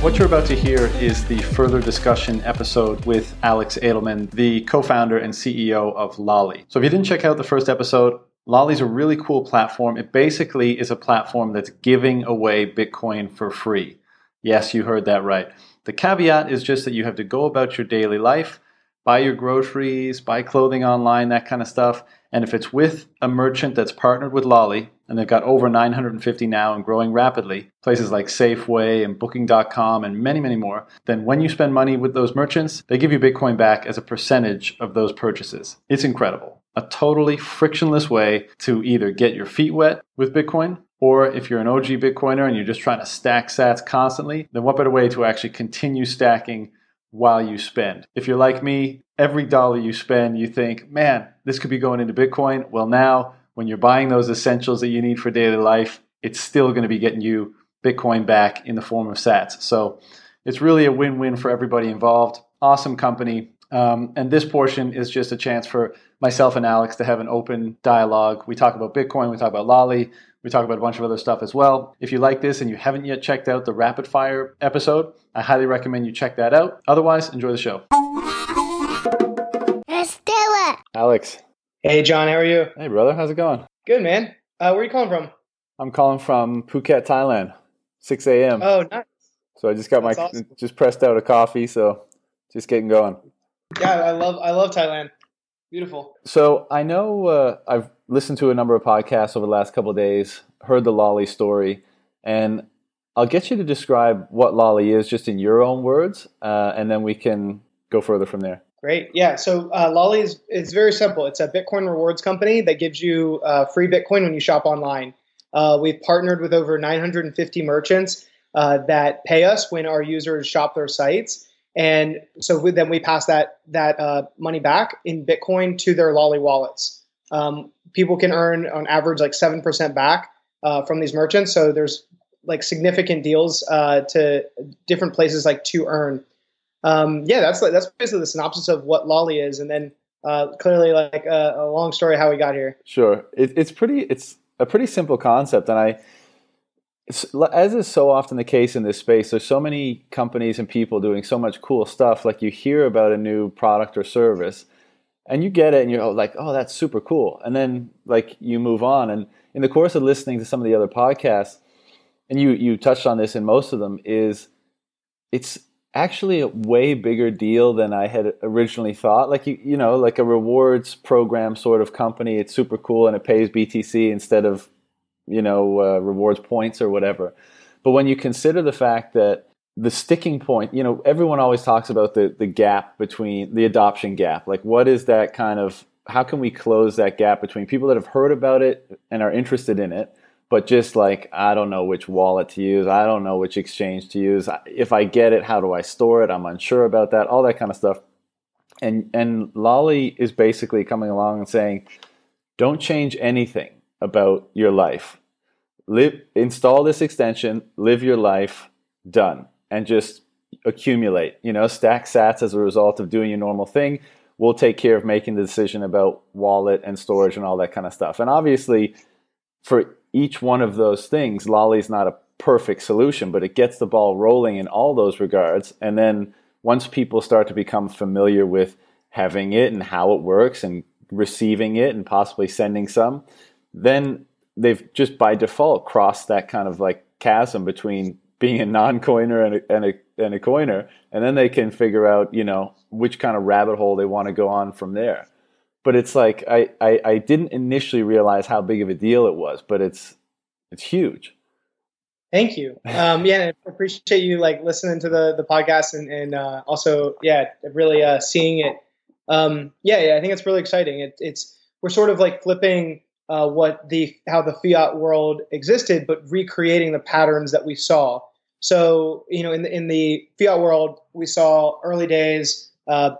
what you're about to hear is the further discussion episode with Alex Adelman, the co founder and CEO of Lolli. So, if you didn't check out the first episode, Lolli's a really cool platform. It basically is a platform that's giving away Bitcoin for free. Yes, you heard that right. The caveat is just that you have to go about your daily life, buy your groceries, buy clothing online, that kind of stuff. And if it's with a merchant that's partnered with Lolli, and they've got over 950 now and growing rapidly, places like Safeway and Booking.com and many, many more, then when you spend money with those merchants, they give you Bitcoin back as a percentage of those purchases. It's incredible. A totally frictionless way to either get your feet wet with Bitcoin or if you're an OG Bitcoiner and you're just trying to stack sats constantly, then what better way to actually continue stacking while you spend? If you're like me, every dollar you spend, you think, man, this could be going into Bitcoin. Well, now when you're buying those essentials that you need for daily life, it's still going to be getting you Bitcoin back in the form of sats. So it's really a win win for everybody involved. Awesome company. Um, and this portion is just a chance for myself and Alex to have an open dialogue. We talk about Bitcoin, we talk about Lolli, we talk about a bunch of other stuff as well. If you like this and you haven't yet checked out the rapid fire episode, I highly recommend you check that out. Otherwise, enjoy the show. Let's do it. Alex. Hey, John, how are you? Hey, brother. How's it going? Good, man. Uh, where are you calling from? I'm calling from Phuket, Thailand. 6 a.m. Oh, nice. So I just got That's my awesome. just pressed out a coffee, so just getting going. Yeah, I love I love Thailand. Beautiful. So I know uh, I've listened to a number of podcasts over the last couple days, heard the Lolli story, and I'll get you to describe what Lolli is just in your own words, uh, and then we can go further from there. Great. Yeah. So uh, Lolli is it's very simple. It's a Bitcoin rewards company that gives you uh, free Bitcoin when you shop online. Uh, we've partnered with over 950 merchants uh, that pay us when our users shop their sites, and so we, then we pass that that uh, money back in Bitcoin to their Lolli wallets. Um, people can earn on average like seven percent back uh, from these merchants. So there's like significant deals uh, to different places like to earn. Um, yeah, that's like, that's basically the synopsis of what Lolli is, and then uh, clearly like a, a long story how we got here. Sure, it, it's pretty. It's a pretty simple concept, and I, as is so often the case in this space, there's so many companies and people doing so much cool stuff. Like you hear about a new product or service, and you get it, and you're like, "Oh, that's super cool," and then like you move on. And in the course of listening to some of the other podcasts, and you you touched on this in most of them, is it's actually a way bigger deal than I had originally thought. Like you, you know, like a rewards program sort of company. It's super cool and it pays BTC instead of, you know, uh, rewards points or whatever. But when you consider the fact that the sticking point, you know, everyone always talks about the the gap between the adoption gap. Like, what is that kind of? How can we close that gap between people that have heard about it and are interested in it? but just like I don't know which wallet to use, I don't know which exchange to use. If I get it, how do I store it? I'm unsure about that, all that kind of stuff. And and Lolli is basically coming along and saying, don't change anything about your life. Live, install this extension, live your life, done, and just accumulate. You know, stack Sats as a result of doing your normal thing. We'll take care of making the decision about wallet and storage and all that kind of stuff. And obviously, for each one of those things, Lolli's not a perfect solution, but it gets the ball rolling in all those regards. And then once people start to become familiar with having it and how it works and receiving it and possibly sending some, then they've just by default crossed that kind of like chasm between being a non-coiner and a, and a, and a coiner, and then they can figure out, you know, which kind of rabbit hole they want to go on from there but it's like I, I, I didn't initially realize how big of a deal it was, but it's it's huge. Thank you. Um, yeah, I appreciate you like listening to the the podcast and and uh, also yeah, really uh, seeing it. Um, yeah, yeah, I think it's really exciting. It, it's we're sort of like flipping uh, what the how the fiat world existed, but recreating the patterns that we saw. So you know, in the in the fiat world, we saw early days. Uh,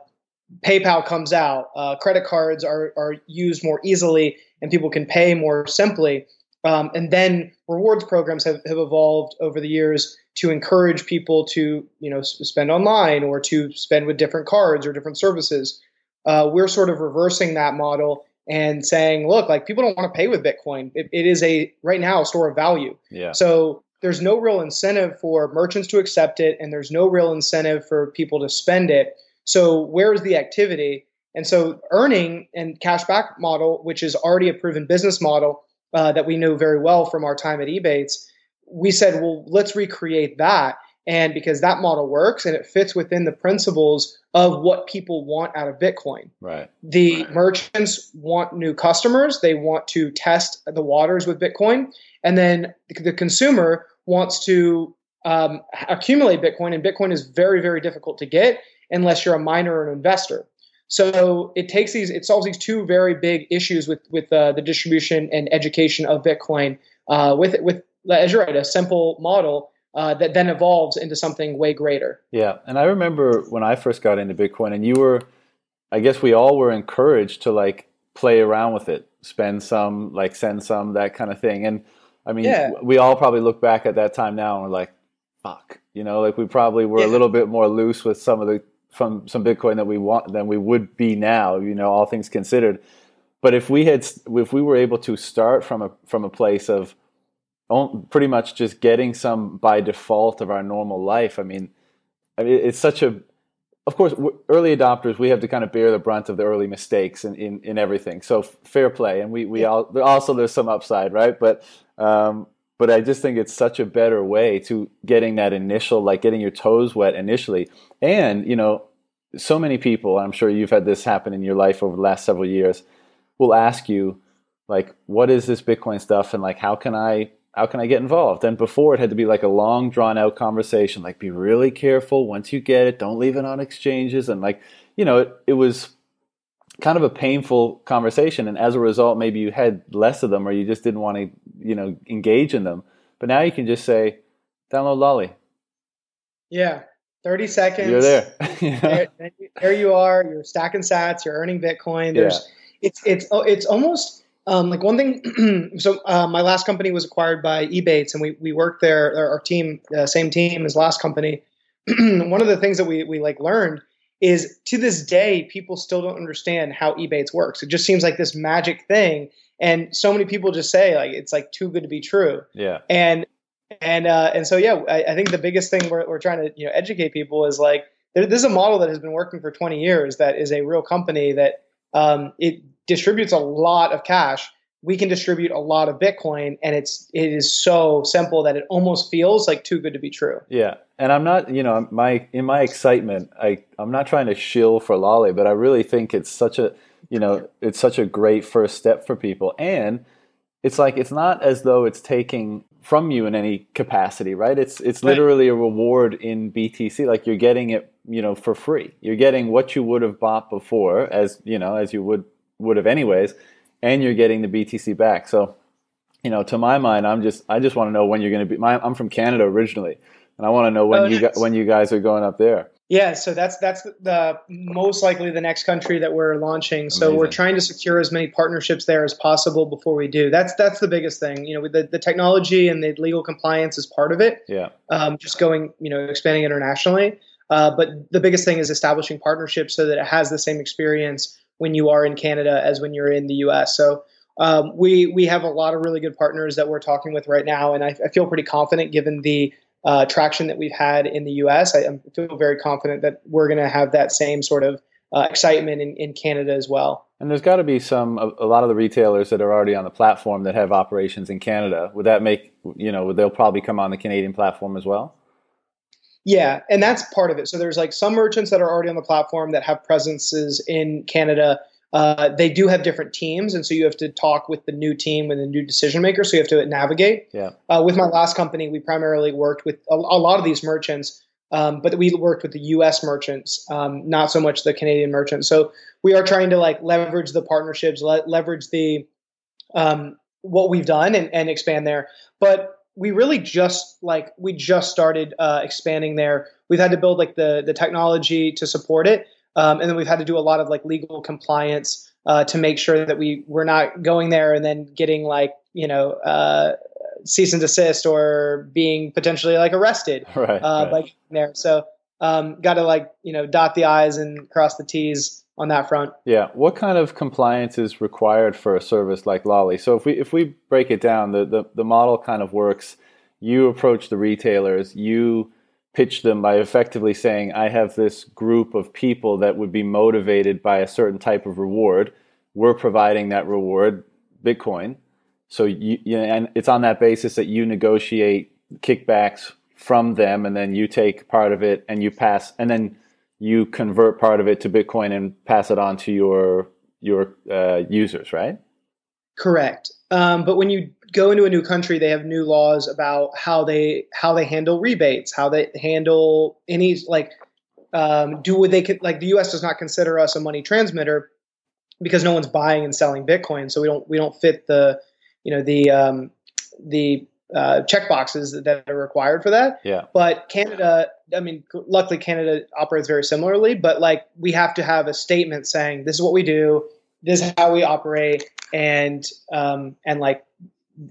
PayPal comes out, uh, credit cards are, are used more easily, and people can pay more simply. Um, and then rewards programs have, have evolved over the years to encourage people to you know spend online or to spend with different cards or different services. Uh, we're sort of reversing that model and saying, look, like people don't want to pay with Bitcoin. It, it is a right now a store of value. Yeah. So there's no real incentive for merchants to accept it, and there's no real incentive for people to spend it. So where's the activity? And so earning and cashback model, which is already a proven business model uh, that we know very well from our time at Ebates, we said, well, let's recreate that. And because that model works and it fits within the principles of what people want out of Bitcoin. Right. The merchants want new customers, they want to test the waters with Bitcoin. And then the consumer wants to um, accumulate Bitcoin, and Bitcoin is very, very difficult to get unless you're a miner or an investor. So it takes these, it solves these two very big issues with with uh, the distribution and education of Bitcoin. Uh, with with as you're right, a simple model uh, that then evolves into something way greater. Yeah, and I remember when I first got into Bitcoin, and you were, I guess we all were encouraged to like play around with it, spend some, like send some, that kind of thing. And I mean, yeah. we all probably look back at that time now and we're like, fuck, you know, like we probably were yeah. a little bit more loose with some of the from some Bitcoin that we want than we would be now. You know, all things considered. But if we had, if we were able to start from a from a place of pretty much just getting some by default of our normal life, I mean, I mean it's such a of course, early adopters, we have to kind of bear the brunt of the early mistakes in, in, in everything. So fair play, and we we all also there's some upside, right? But um, but I just think it's such a better way to getting that initial, like getting your toes wet initially. And, you know, so many people, I'm sure you've had this happen in your life over the last several years, will ask you, like, what is this Bitcoin stuff? And like, how can I, how can I get involved? And before it had to be like a long drawn out conversation, like be really careful. Once you get it, don't leave it on exchanges. And like, you know, it, it was kind of a painful conversation. And as a result maybe you had less of them or you just didn't want to you know engage in them. But now you can just say download lolli. Yeah. 30 seconds. You're there. There, there, you are. You're stacking sats. You're earning bitcoin. There's yeah. it's it's oh, it's almost um, like one thing so uh, my last company was acquired by ebates and we, we worked there our team uh, same team as last company one of the things that we, we like learned is to this day people still don't understand how Ebates works. It just seems like this magic thing, and so many people just say like it's like too good to be true. Yeah. And and uh, and so yeah, I, I, think the biggest thing we're we're trying to you know educate people is like there, this is a model that has been working for 20 years. That is a real company that um, it distributes a lot of cash we can distribute a lot of Bitcoin, and it's it is so simple that it almost feels like too good to be true. Yeah, and I'm not, you know, my in my excitement, I I'm not trying to shill for Lolli, but I really think it's such a, you know, it's such a great first step for people, and it's like it's not as though it's taking from you in any capacity, right? It's it's literally a reward in BTC, like you're getting it, you know, for free. You're getting what you would have bought before, as you know, as you would would have anyways and you're getting the BTC back. So, you know, to my mind, I'm just I just want to know when you're going to be. My, I'm from Canada originally, and I want to know when oh, you nice. when you guys are going up there. Yeah, so that's that's the most likely the next country that we're launching. So Amazing. we're trying to secure as many partnerships there as possible before we do. That's that's the biggest thing. You know, the the technology and the legal compliance is part of it. Yeah. Um, just going, you know, expanding internationally. Uh, but the biggest thing is establishing partnerships so that it has the same experience when you are in Canada as when you're in the US. So um, we we have a lot of really good partners that we're talking with right now, and I, I feel pretty confident given the uh, traction that we've had in the US. I, I feel very confident that we're going to have that same sort of uh, excitement in, in Canada as well. And there's got to be some a, a, lot of the retailers that are already on the platform that have operations in Canada. Would that make you know they'll probably come on the Canadian platform as well? Yeah, and that's part of it. So there's like some merchants that are already on the platform that have presences in Canada. Uh, they do have different teams, and so you have to talk with the new team and the new decision maker. So you have to navigate. Yeah. Uh, with my last company, we primarily worked with a, a lot of these merchants, um, but we worked with the U.S. merchants, um, not so much the Canadian merchants. So we are trying to like leverage the partnerships, le- leverage the um, what we've done, and, and expand there. But we really just like we just started uh, expanding there. We've had to build like the the technology to support it, um, and then we've had to do a lot of like legal compliance uh, to make sure that we we're not going there and then getting like you know uh, cease and desist or being potentially like arrested right, uh, right. by there. So um, got to like you know dot the i's and cross the t's on that front. Yeah. What kind of compliance is required for a service like Lolli? So if we if we break it down, the the, the model kind of works. you approach the retailers, you pitch them by effectively saying, I have this group of people that would be motivated by a certain type of reward. We're providing that reward, Bitcoin. So you, you know, and it's on that basis that you negotiate kickbacks from them, and then you take part of it and you pass, and then you convert part of it to Bitcoin and pass it on to your your uh, users, right? Correct. Um, but when you go into a new country, they have new laws about how they how they handle rebates, how they handle any like um, do what they could like the U.S. does not consider us a money transmitter because no one's buying and selling Bitcoin, so we don't we don't fit the you know the um, the uh, check boxes that are required for that. Yeah. But Canada, I mean, luckily Canada operates very similarly, but like we have to have a statement saying this is what we do, this is how we operate, and um, and like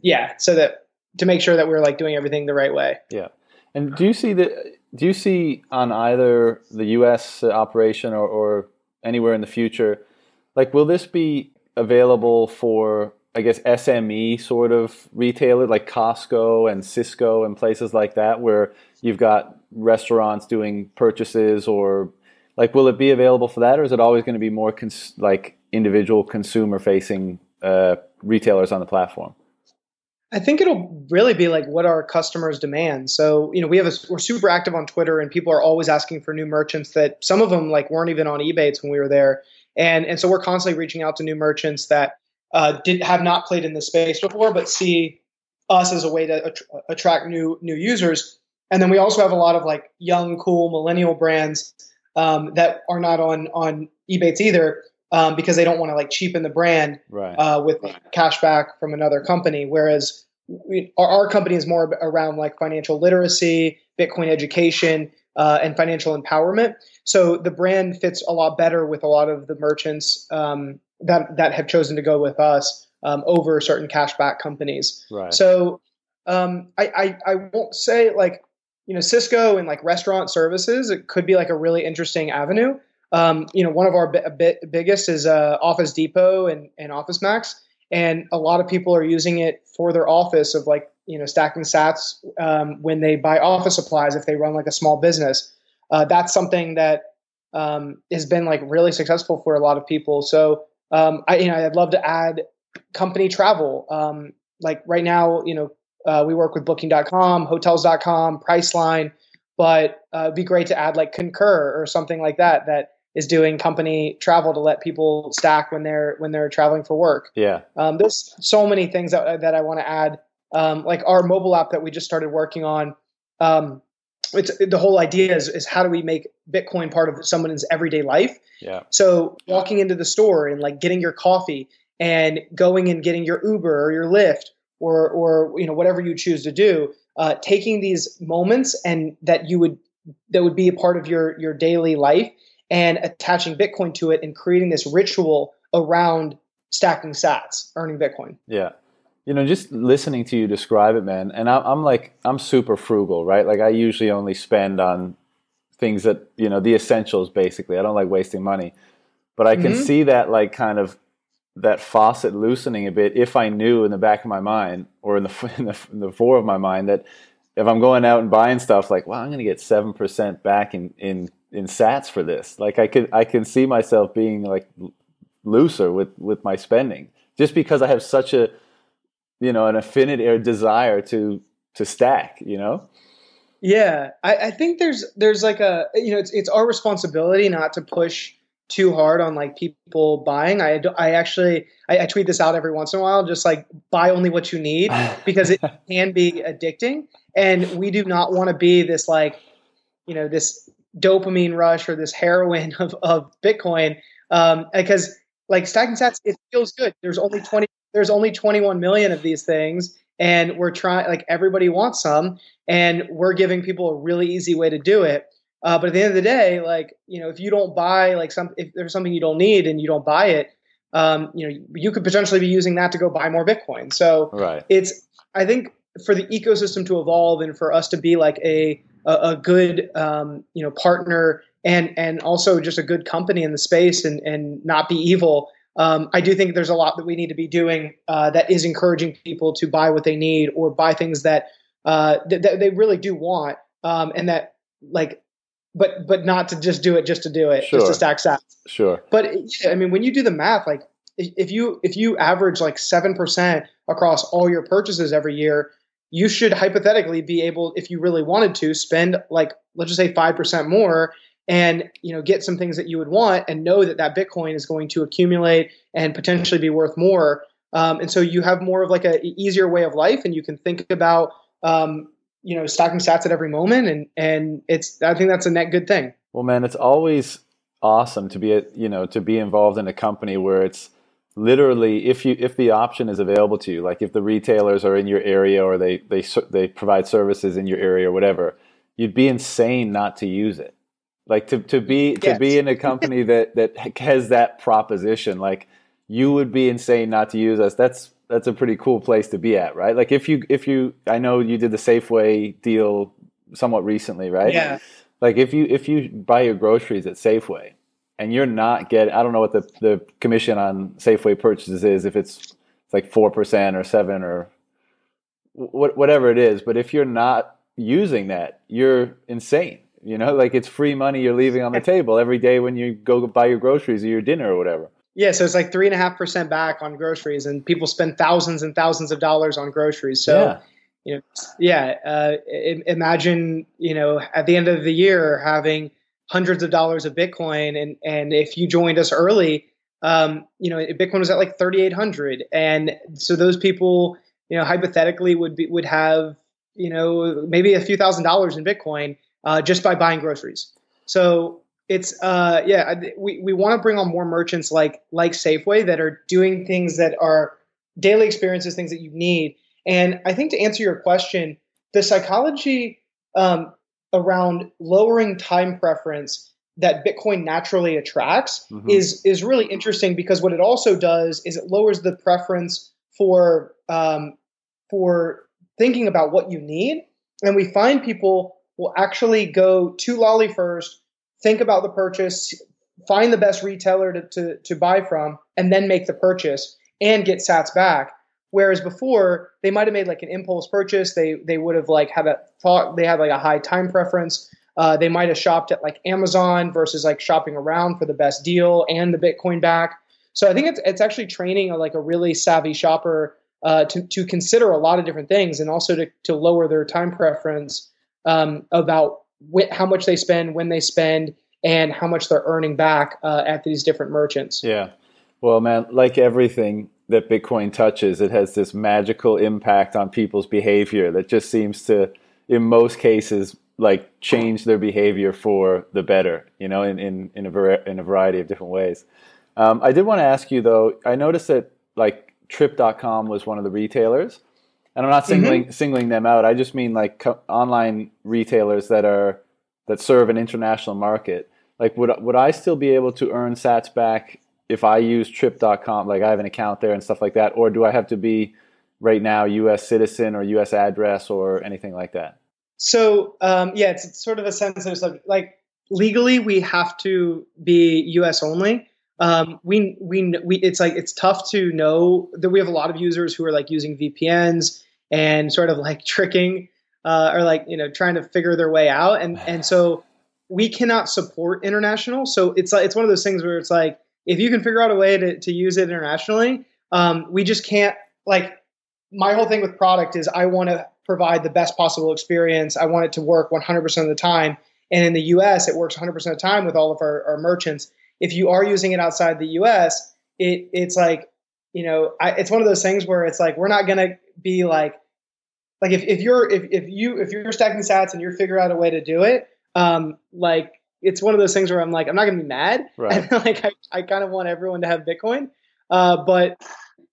yeah, so that to make sure that we're like doing everything the right way. Yeah. And do you see that? Do you see on either the U.S. operation or, or anywhere in the future, like will this be available for I guess SME sort of retailer like Costco and Sysco and places like that, where you've got restaurants doing purchases, or like will it be available for that, or is it always going to be more cons- like individual consumer facing uh, retailers on the platform? I think it'll really be like what our customers demand. So, you know, we have a, we're super active on Twitter and people are always asking for new merchants that some of them like weren't even on Ebates when we were there. And and so we're constantly reaching out to new merchants that uh, did have not played in the space before, but see us as a way to att- attract new new users. And then we also have a lot of like young, cool millennial brands um, that are not on on Ebates either um, because they don't want to like cheapen the brand right. uh, with cash back from another company. Whereas we, our, our, company is more around like financial literacy, Bitcoin education, uh, and financial empowerment. So the brand fits a lot better with a lot of the merchants um, that that have chosen to go with us um, over certain cashback companies. Right. So um, I, I I won't say like you know Sysco and like restaurant services. It could be like a really interesting avenue. Um, you know, one of our bi- bit biggest is uh, Office Depot and, and Office Max, and a lot of people are using it for their office of like you know stacking Sats um, when they buy office supplies if they run like a small business. Uh, that's something that um, has been like really successful for a lot of people. So um, I you know I'd love to add company travel. Um, like right now, you know, uh, we work with Booking.com, Hotels.com, Priceline, but uh, it'd be great to add like Concur or something like that that is doing company travel to let people stack when they're when they're traveling for work. Yeah. Um, there's so many things that that I want to add. Um, like our mobile app that we just started working on. Um, it's the whole idea is, is how do we make Bitcoin part of someone's everyday life? Yeah. So walking into the store and like getting your coffee and going and getting your Uber or your Lyft or or you know whatever you choose to do, uh, taking these moments and that you would that would be a part of your your daily life and attaching Bitcoin to it and creating this ritual around stacking sats, earning Bitcoin. Yeah. You know, just listening to you describe it, man, and I'm like, I'm super frugal, right? Like, I usually only spend on things that, you know, the essentials basically. I don't like wasting money. But I can mm-hmm. see that, like, kind of that faucet loosening a bit if I knew in the back of my mind or in the, in the, in the fore of my mind that if I'm going out and buying stuff, like, wow, I'm going to get 7% back in, in in sats for this. Like I could I can see myself being like looser with with my spending just because I have such a you know an affinity or desire to to stack. You know. Yeah, I, I think there's there's like a you know it's it's our responsibility not to push too hard on like people buying. I, I actually I, I, tweet this out every once in a while, just like buy only what you need because it can be addicting, and we do not want to be this like you know this dopamine rush or this heroin of, of Bitcoin. Um, because like stacking sats, it feels good. There's only 20, there's only 21 million of these things. And we're trying, like everybody wants some and we're giving people a really easy way to do it. Uh, but at the end of the day, like, you know, if you don't buy like some, if there's something you don't need and you don't buy it, um, you know, you could potentially be using that to go buy more Bitcoin. So right. it's, I think for the ecosystem to evolve and for us to be like a, a, a good um, you know partner and and also just a good company in the space and and not be evil. Um, I do think there's a lot that we need to be doing uh, that is encouraging people to buy what they need or buy things that uh, that, that they really do want, um, and that like, but but not to just do it just to do it, Sure. just to stack sats. Sure. But yeah, I mean, when you do the math, like if you if you average like seven percent across all your purchases every year, you should hypothetically be able, if you really wanted to, spend like let's just say five percent more, and you know get some things that you would want, and know that that Bitcoin is going to accumulate and potentially be worth more. Um, and so you have more of like a easier way of life, and you can think about um, you know stacking sats at every moment, and and it's I think that's a net good thing. Well, man, it's always awesome to be, a, you know, to be involved in a company where it's literally if you if the option is available to you, like if the retailers are in your area or they they they provide services in your area or whatever, you'd be insane not to use it. Like to to be to be in a company that that has that proposition, like you would be insane not to use us. That's that's a pretty cool place to be at, right? Like if you if you I know you did the Safeway deal somewhat recently, right? Yeah. like if you if you buy your groceries at Safeway and you're not getting I don't know what the, the commission on Safeway purchases is if it's, like four percent or seven or wh- whatever it is, but if you're not using that, you're insane. You know, like it's free money you're leaving on the table every day when you go buy your groceries or your dinner or whatever. Yeah, so it's like three and a half percent back on groceries, and people spend thousands and thousands of dollars on groceries. So, yeah, you know, yeah, uh, imagine you know at the end of the year having hundreds of dollars of Bitcoin, and and if you joined us early, um, you know, Bitcoin was at like thirty eight hundred, and so those people, you know, hypothetically would be would have you know maybe a few thousand dollars in Bitcoin uh, just by buying groceries. So it's uh yeah we, we want to bring on more merchants like like safeway that are doing things that are daily experiences things that you need and i think to answer your question the psychology um, around lowering time preference that bitcoin naturally attracts Mhm. is is really interesting because what it also does is it lowers the preference for um, for thinking about what you need and we find people will actually go to lolli first think about the purchase, find the best retailer to, to, to buy from, and then make the purchase and get sats back. Whereas before, they might have made like an impulse purchase. They they would have like had a thought they had like a high time preference. Uh, they might have shopped at like Amazon versus like shopping around for the best deal and the Bitcoin back. So I think it's it's actually training a, like a really savvy shopper uh, to to consider a lot of different things and also to to lower their time preference um, about wh- how much they spend, when they spend, and how much they're earning back uh, at these different merchants. Yeah. Well, man, like everything that Bitcoin touches, it has this magical impact on people's behavior that just seems to, in most cases, like change their behavior for the better, you know, in, in, in, a, var- in a variety of different ways. Um, I did want to ask you, though, I noticed that like Trip.com was one of the retailers. And I'm not singling singling them out. I just mean like co- online retailers that are that serve an international market. Like would would I still be able to earn Sats back if I use Trip.com? Like I have an account there and stuff like that, or do I have to be right now U.S. citizen or U.S. address or anything like that? So um, yeah, it's, it's sort of a sensitive subject. Like legally, we have to be U.S. only. Um, we we we it's like it's tough to know that we have a lot of users who are like using VPNs and sort of like tricking uh, or like you know trying to figure their way out, and and so we cannot support international. So it's like it's one of those things where it's like if you can figure out a way to to use it internationally, um, we just can't like my whole thing with product is I want to provide the best possible experience. I want it to work 100% of the time. And in the US, it works 100% of the time with all of our, our merchants. If you are using it outside the US, it, it's like, you know, I, it's one of those things where it's like, we're not going to be like, like if, if you're, if, if you, if you're stacking sats and you're figuring out a way to do it, um, like it's one of those things where I'm like, I'm not going to be mad. Right. like I, I kind of want everyone to have Bitcoin. Uh, but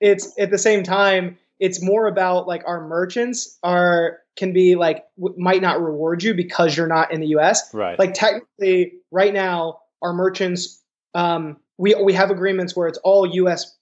it's at the same time, it's more about like our merchants are can be like w- might not reward you because you're not in the US. Right. Like technically, right now, our merchants um, we we have agreements where it's all US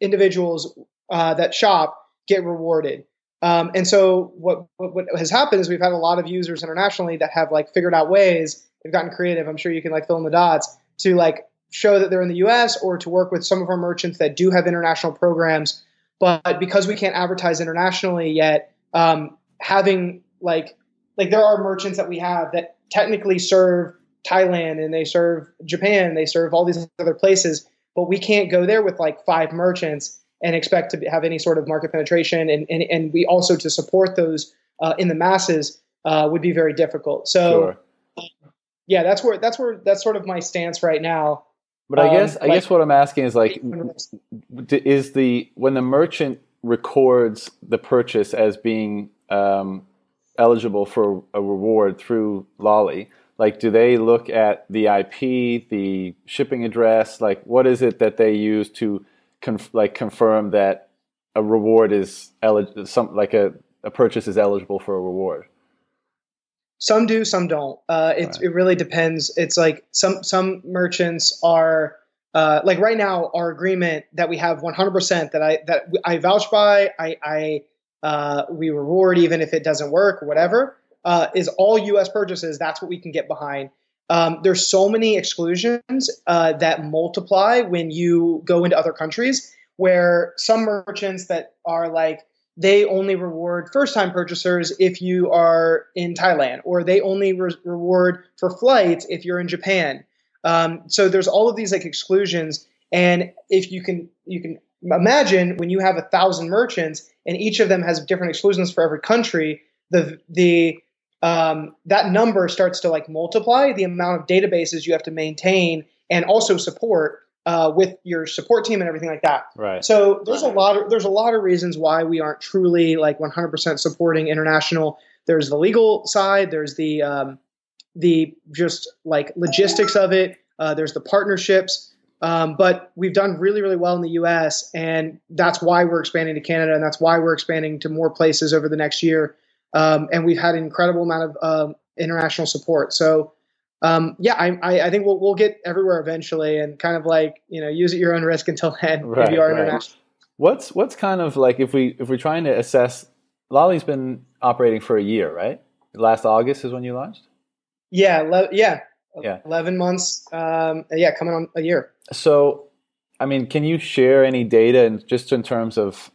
individuals uh, that shop get rewarded. Um, and so what, what what has happened is we've had a lot of users internationally that have like figured out ways. They've gotten creative. I'm sure you can like fill in the dots to like show that they're in the U.S. or to work with some of our merchants that do have international programs. But because we can't advertise internationally yet, um, having like like there are merchants that we have that technically serve Thailand and they serve Japan, they serve all these other places, but we can't go there with like five merchants and expect to have any sort of market penetration. And and, and we also to support those uh, in the masses uh, would be very difficult. So sure. yeah, that's where that's where that's sort of my stance right now. But I guess um, I like, guess what I'm asking is like, is the when the merchant records the purchase as being um, eligible for a reward through Lolli, like do they look at the IP, the shipping address, like what is it that they use to conf- like confirm that a reward is eligible, some like a, a purchase is eligible for a reward? Some do, some don't. Uh, it right. it really depends. It's like some some merchants are uh, like right now our agreement that we have 100% that I that I vouch by. I, I uh, we reward even if it doesn't work whatever. Uh, is all U.S. purchases. That's what we can get behind. Um, there's so many exclusions uh, that multiply when you go into other countries. Where some merchants that are like they only reward first time purchasers if you are in Thailand, or they only re- reward for flights if you're in Japan. Um, so there's all of these like exclusions, and if you can you can imagine when you have a thousand merchants and each of them has different exclusions for every country, the the um, that number starts to like multiply the amount of databases you have to maintain and also support uh, with your support team and everything like that. Right. So there's a lot of there's a lot of reasons why we aren't truly like 100% supporting international. There's the legal side. There's the um, the just like logistics of it. Uh, there's the partnerships. Um, but we've done really, really well in the U.S., and that's why we're expanding to Canada, and that's why we're expanding to more places over the next year. Um, and we've had an incredible amount of um, international support. So um, yeah, I, I, I, think we'll we'll get everywhere eventually, and kind of like you know use at your own risk until then right, if you are right. international. What's what's kind of like if we if we're trying to assess, Lolli's been operating for a year, right? Last August is when you launched. Yeah, le- yeah, yeah, eleven months. Um, yeah, coming on a year. So, I mean, can you share any data and just in terms of,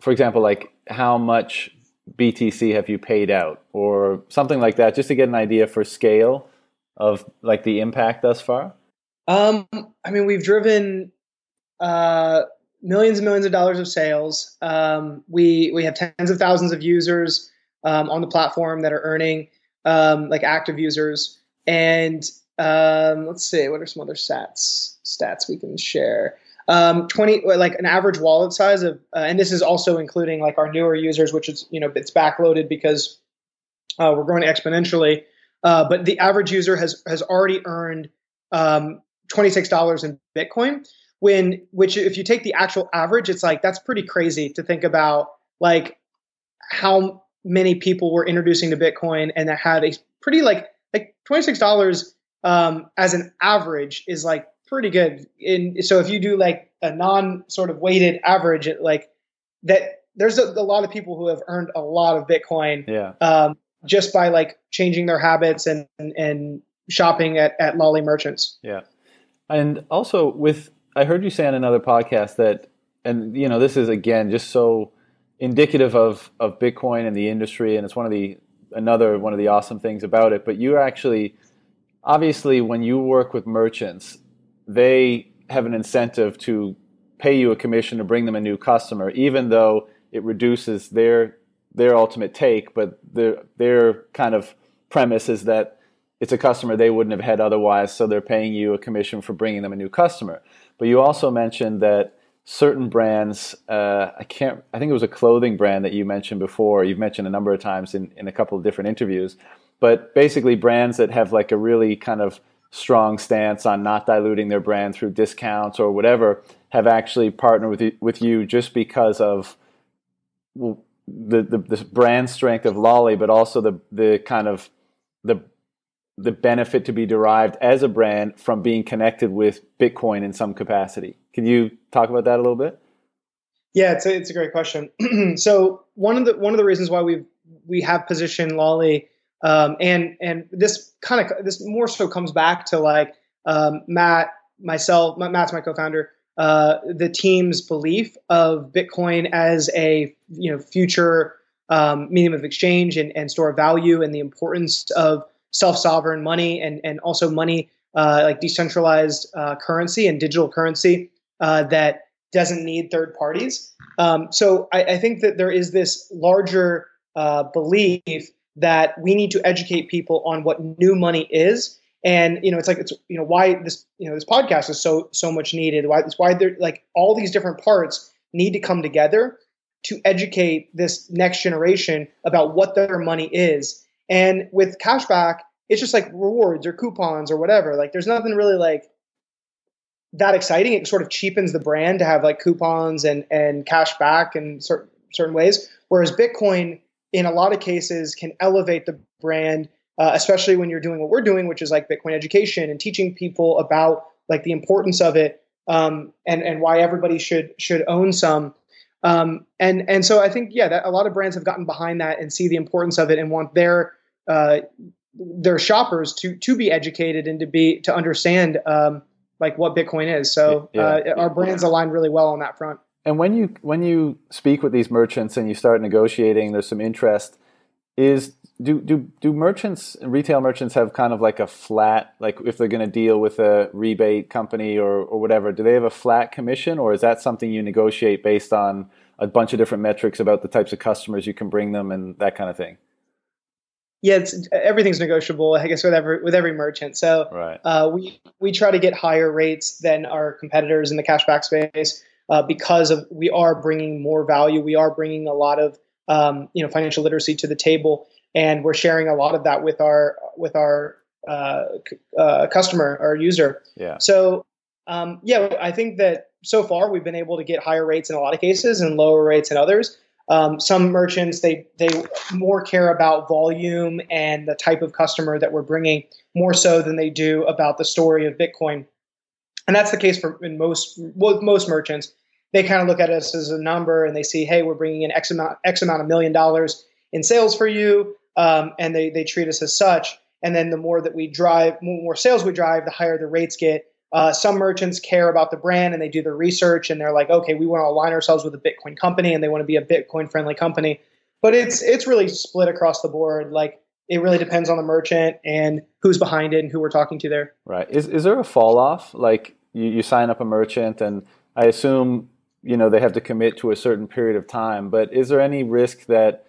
for example, like how much BTC have you paid out or something like that, just to get an idea for scale of like the impact thus far? Um, I mean, we've driven uh, millions and millions of dollars of sales. Um, we we have tens of thousands of users um, on the platform that are earning um, like active users. And um, let's see, what are some other stats stats we can share? Um, 20 like an average wallet size of uh, and this is also including like our newer users which is you know it's backloaded because uh, we're growing exponentially uh, but the average user has has already earned um, twenty six dollars in Bitcoin. When which if you take the actual average, it's like that's pretty crazy to think about like how many people were introducing to Bitcoin and that had a pretty like like twenty six dollars um, as an average is like pretty good. In so if you do like a non sort of weighted average, it, like that there's a, a, lot of people who have earned a lot of Bitcoin. Yeah. Um, just by like changing their habits and and shopping at at Lolli merchants. Yeah, and also with I heard you say on another podcast that, and you know this is again just so indicative of of Bitcoin and the industry, and it's one of the another one of the awesome things about it. But you actually, obviously, when you work with merchants, they have an incentive to pay you a commission to bring them a new customer, even though it reduces their their ultimate take, but their their kind of premise is that it's a customer they wouldn't have had otherwise, so they're paying you a commission for bringing them a new customer. But you also mentioned that certain brands, uh, I can't, I think it was a clothing brand that you mentioned before. You've mentioned a number of times in, in a couple of different interviews, but basically brands that have like a really kind of strong stance on not diluting their brand through discounts or whatever have actually partnered with you, with you just because of the, the, the brand strength of Lolli, but also the the kind of the the benefit to be derived as a brand from being connected with Bitcoin in some capacity. Can you talk about that a little bit? Yeah, it's a, it's a great question. so one of the one of the reasons why we we have positioned Lolli, um, and and this kind of this more so comes back to like um, Matt, myself, Matt's my co-founder uh, the team's belief of Bitcoin as a you know future um, medium of exchange and, and store of value and the importance of self-sovereign money and, and also money uh, like decentralized uh, currency and digital currency uh, that doesn't need third parties. Um, so I, I, think that there is this larger uh, belief that we need to educate people on what new money is. And you know, it's like it's you know why this you know this podcast is so so much needed. Why it's why they're like all these different parts need to come together to educate this next generation about what their money is. And with cashback, it's just like rewards or coupons or whatever. Like there's nothing really like that exciting. It sort of cheapens the brand to have like coupons and and cash back in certain certain ways. Whereas Bitcoin, in a lot of cases, can elevate the brand, uh, especially when you're doing what we're doing, which is like Bitcoin education and teaching people about like the importance of it um, and and why everybody should should own some. Um, and and so I think yeah, that a lot of brands have gotten behind that and see the importance of it and want their uh, their shoppers to to be educated and to be to understand um, like what Bitcoin is. So yeah. uh, our brands align really well on that front. And when you when you speak with these merchants and you start negotiating, there's some interest. Is do do do merchants retail merchants have kind of like a flat like if they're going to deal with a rebate company or or whatever do they have a flat commission or is that something you negotiate based on a bunch of different metrics about the types of customers you can bring them and that kind of thing yeah, it's, everything's negotiable. I guess with every with every merchant. So right. uh, we we try to get higher rates than our competitors in the cashback space uh, because of we are bringing more value. We are bringing a lot of um, you know financial literacy to the table, and we're sharing a lot of that with our with our uh, uh customer, our user. Yeah. So um, yeah, I think that so far we've been able to get higher rates in a lot of cases and lower rates in others. Um, some merchants they they more care about volume and the type of customer that we're bringing more so than they do about the story of Bitcoin, and that's the case for in most well, most merchants. They kind of look at us as a number and they see, hey, we're bringing in X amount X amount of million dollars in sales for you, um, and they they treat us as such. And then the more that we drive, more sales we drive, the higher the rates get. Uh, some merchants care about the brand and they do their research and they're like, okay, we want to align ourselves with a Bitcoin company and they want to be a Bitcoin friendly company. But it's it's really split across the board. Like it really depends on the merchant and who's behind it and who we're talking to there. Right. Is is there a fall off? Like you, you sign up a merchant and I assume you know they have to commit to a certain period of time. But is there any risk that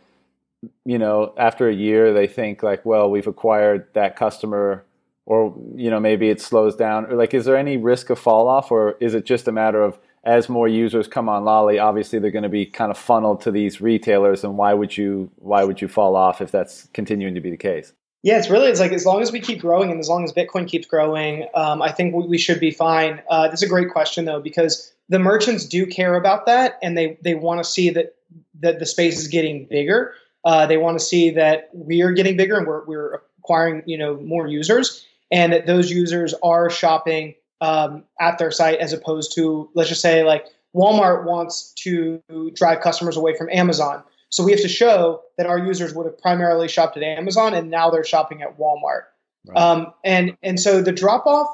you know after a year they think like, well, we've acquired that customer or you know maybe it slows down? Or like is there any risk of fall off or is it just a matter of as more users come on lolli obviously they're going to be kind of funneled to these retailers and why would you why would you fall off if that's continuing to be the case? Yeah it's really it's like as long as we keep growing and as long as bitcoin keeps growing um, i think we should be fine. Uh, is a great question though because the merchants do care about that and they they want to see that that the space is getting bigger uh, they want to see that we are getting bigger and we're, we're acquiring you know more users and that those users are shopping um, at their site as opposed to let's just say like Walmart wants to drive customers away from Amazon. So we have to show that our users would have primarily shopped at Amazon and now they're shopping at Walmart. Right. Um, and and so the drop off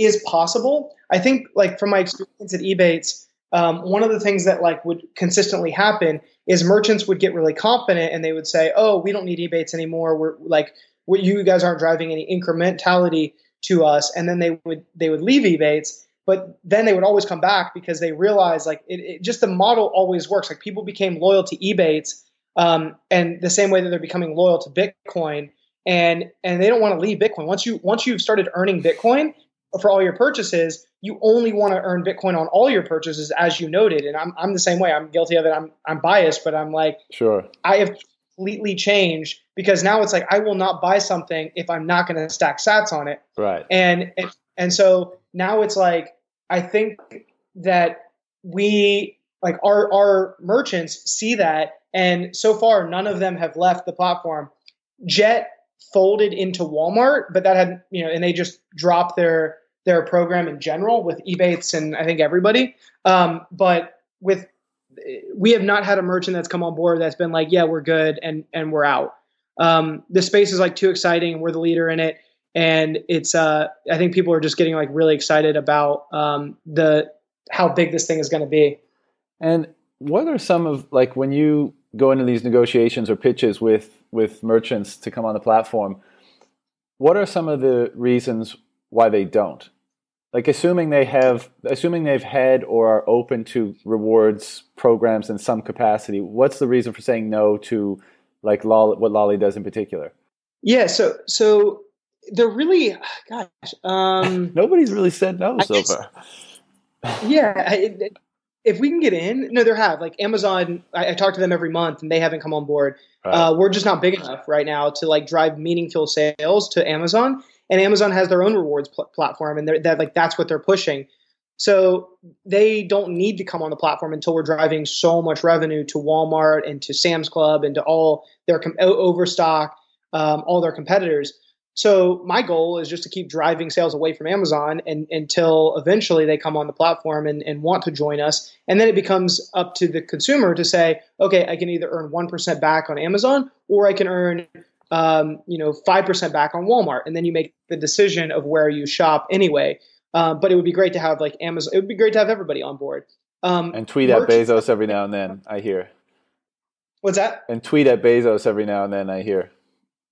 is possible. I think like from my experience at Ebates, um, one of the things that like would consistently happen is merchants would get really confident and they would say, "Oh, we don't need Ebates anymore. We're like what you guys aren't driving any incrementality to us and then they would they would leave ebates but then they would always come back because they realized like it, it just the model always works like people became loyal to ebates um, and the same way that they're becoming loyal to bitcoin and and they don't want to leave bitcoin once you once you've started earning bitcoin for all your purchases you only want to earn bitcoin on all your purchases as you noted and i'm, I'm the same way i'm guilty of it i'm i'm biased but i'm like sure i have completely changed because now it's like I will not buy something if I'm not going to stack sats on it. Right. And, and and so now it's like I think that we like our our merchants see that and so far none of them have left the platform. Jet folded into Walmart, but that had you know and they just dropped their their program in general with Ebates and I think everybody. Um, but with we have not had a merchant that's come on board that's been like, yeah, we're good and and we're out. Um, the space is like too exciting. We're the leader in it, and it's. Uh, I think people are just getting like really excited about um, the how big this thing is going to be. And what are some of like when you go into these negotiations or pitches with with merchants to come on the platform, what are some of the reasons why they don't? Like assuming they have assuming they've had or are open to rewards programs in some capacity, what's the reason for saying no to like what Lolli does in particular? Yeah, so so they're really gosh, um nobody's really said no so far. yeah, it, if we can get in, no, there have like Amazon. I, I, talk to them every month, and they haven't come on board. Right. Uh, we're just not big enough right now to like drive meaningful sales to Amazon. And Amazon has their own rewards pl- platform, and they're, like that's what they're pushing. So they don't need to come on the platform until we're driving so much revenue to Walmart and to Sam's Club and to all their com- overstock, um, all their competitors. So my goal is just to keep driving sales away from Amazon and, until eventually they come on the platform and, and want to join us. And then it becomes up to the consumer to say, okay, I can either earn 1% back on Amazon or I can earn um, you know, 5% back on Walmart. And then you make the decision of where you shop anyway. Um, but it would be great to have like Amazon. It would be great to have everybody on board. Um, and tweet at Bezos every now and then, I hear. What's that? And tweet at Bezos every now and then, I hear.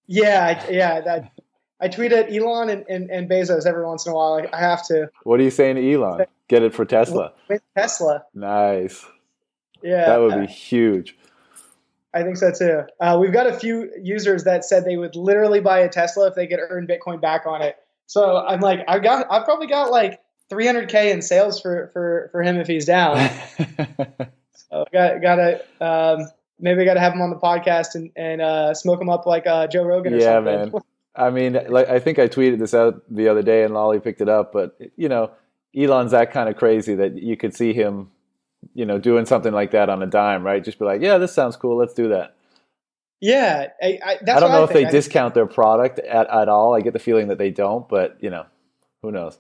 Yeah, yeah, that I tweet at Elon and, and, and Bezos every once in a while. I, I have to. What are you saying to Elon? Get it for Tesla. With Tesla. Nice. Yeah. That would be huge. I think so too. Uh, we've got a few users that said they would literally buy a Tesla if they could earn Bitcoin back on it. So I'm like, I've got, I've probably got like 300k in sales for for for him if he's down. so got got to um, maybe got to have him on the podcast and and uh, smoke him up like uh, Joe Rogan or yeah, something. man. I mean, like I think I tweeted this out the other day, and Lolli picked it up. But you know, Elon's that kind of crazy that you could see him, you know, doing something like that on a dime, right? Just be like, "Yeah, this sounds cool. Let's do that." Yeah, I, I, I don't know I if they I discount their product at, at all. I get the feeling that they don't, but you know, who knows?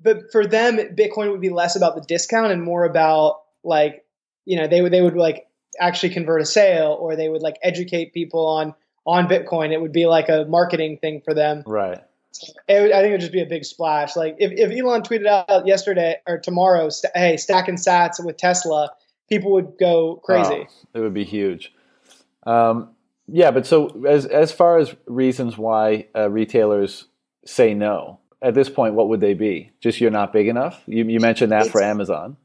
But for them, Bitcoin would be less about the discount and more about like, you know, they would they would like actually convert a sale, or they would like educate people on on Bitcoin, it would be like a marketing thing for them. Right. Would, I think it would just be a big splash. Like if, if Elon tweeted out yesterday or tomorrow, st- hey, stacking sats with Tesla, people would go crazy. Oh, it would be huge. Um, yeah, but so as as far as reasons why uh, retailers say no at this point, what would they be? Just you're not big enough. You, you mentioned that it's, for Amazon.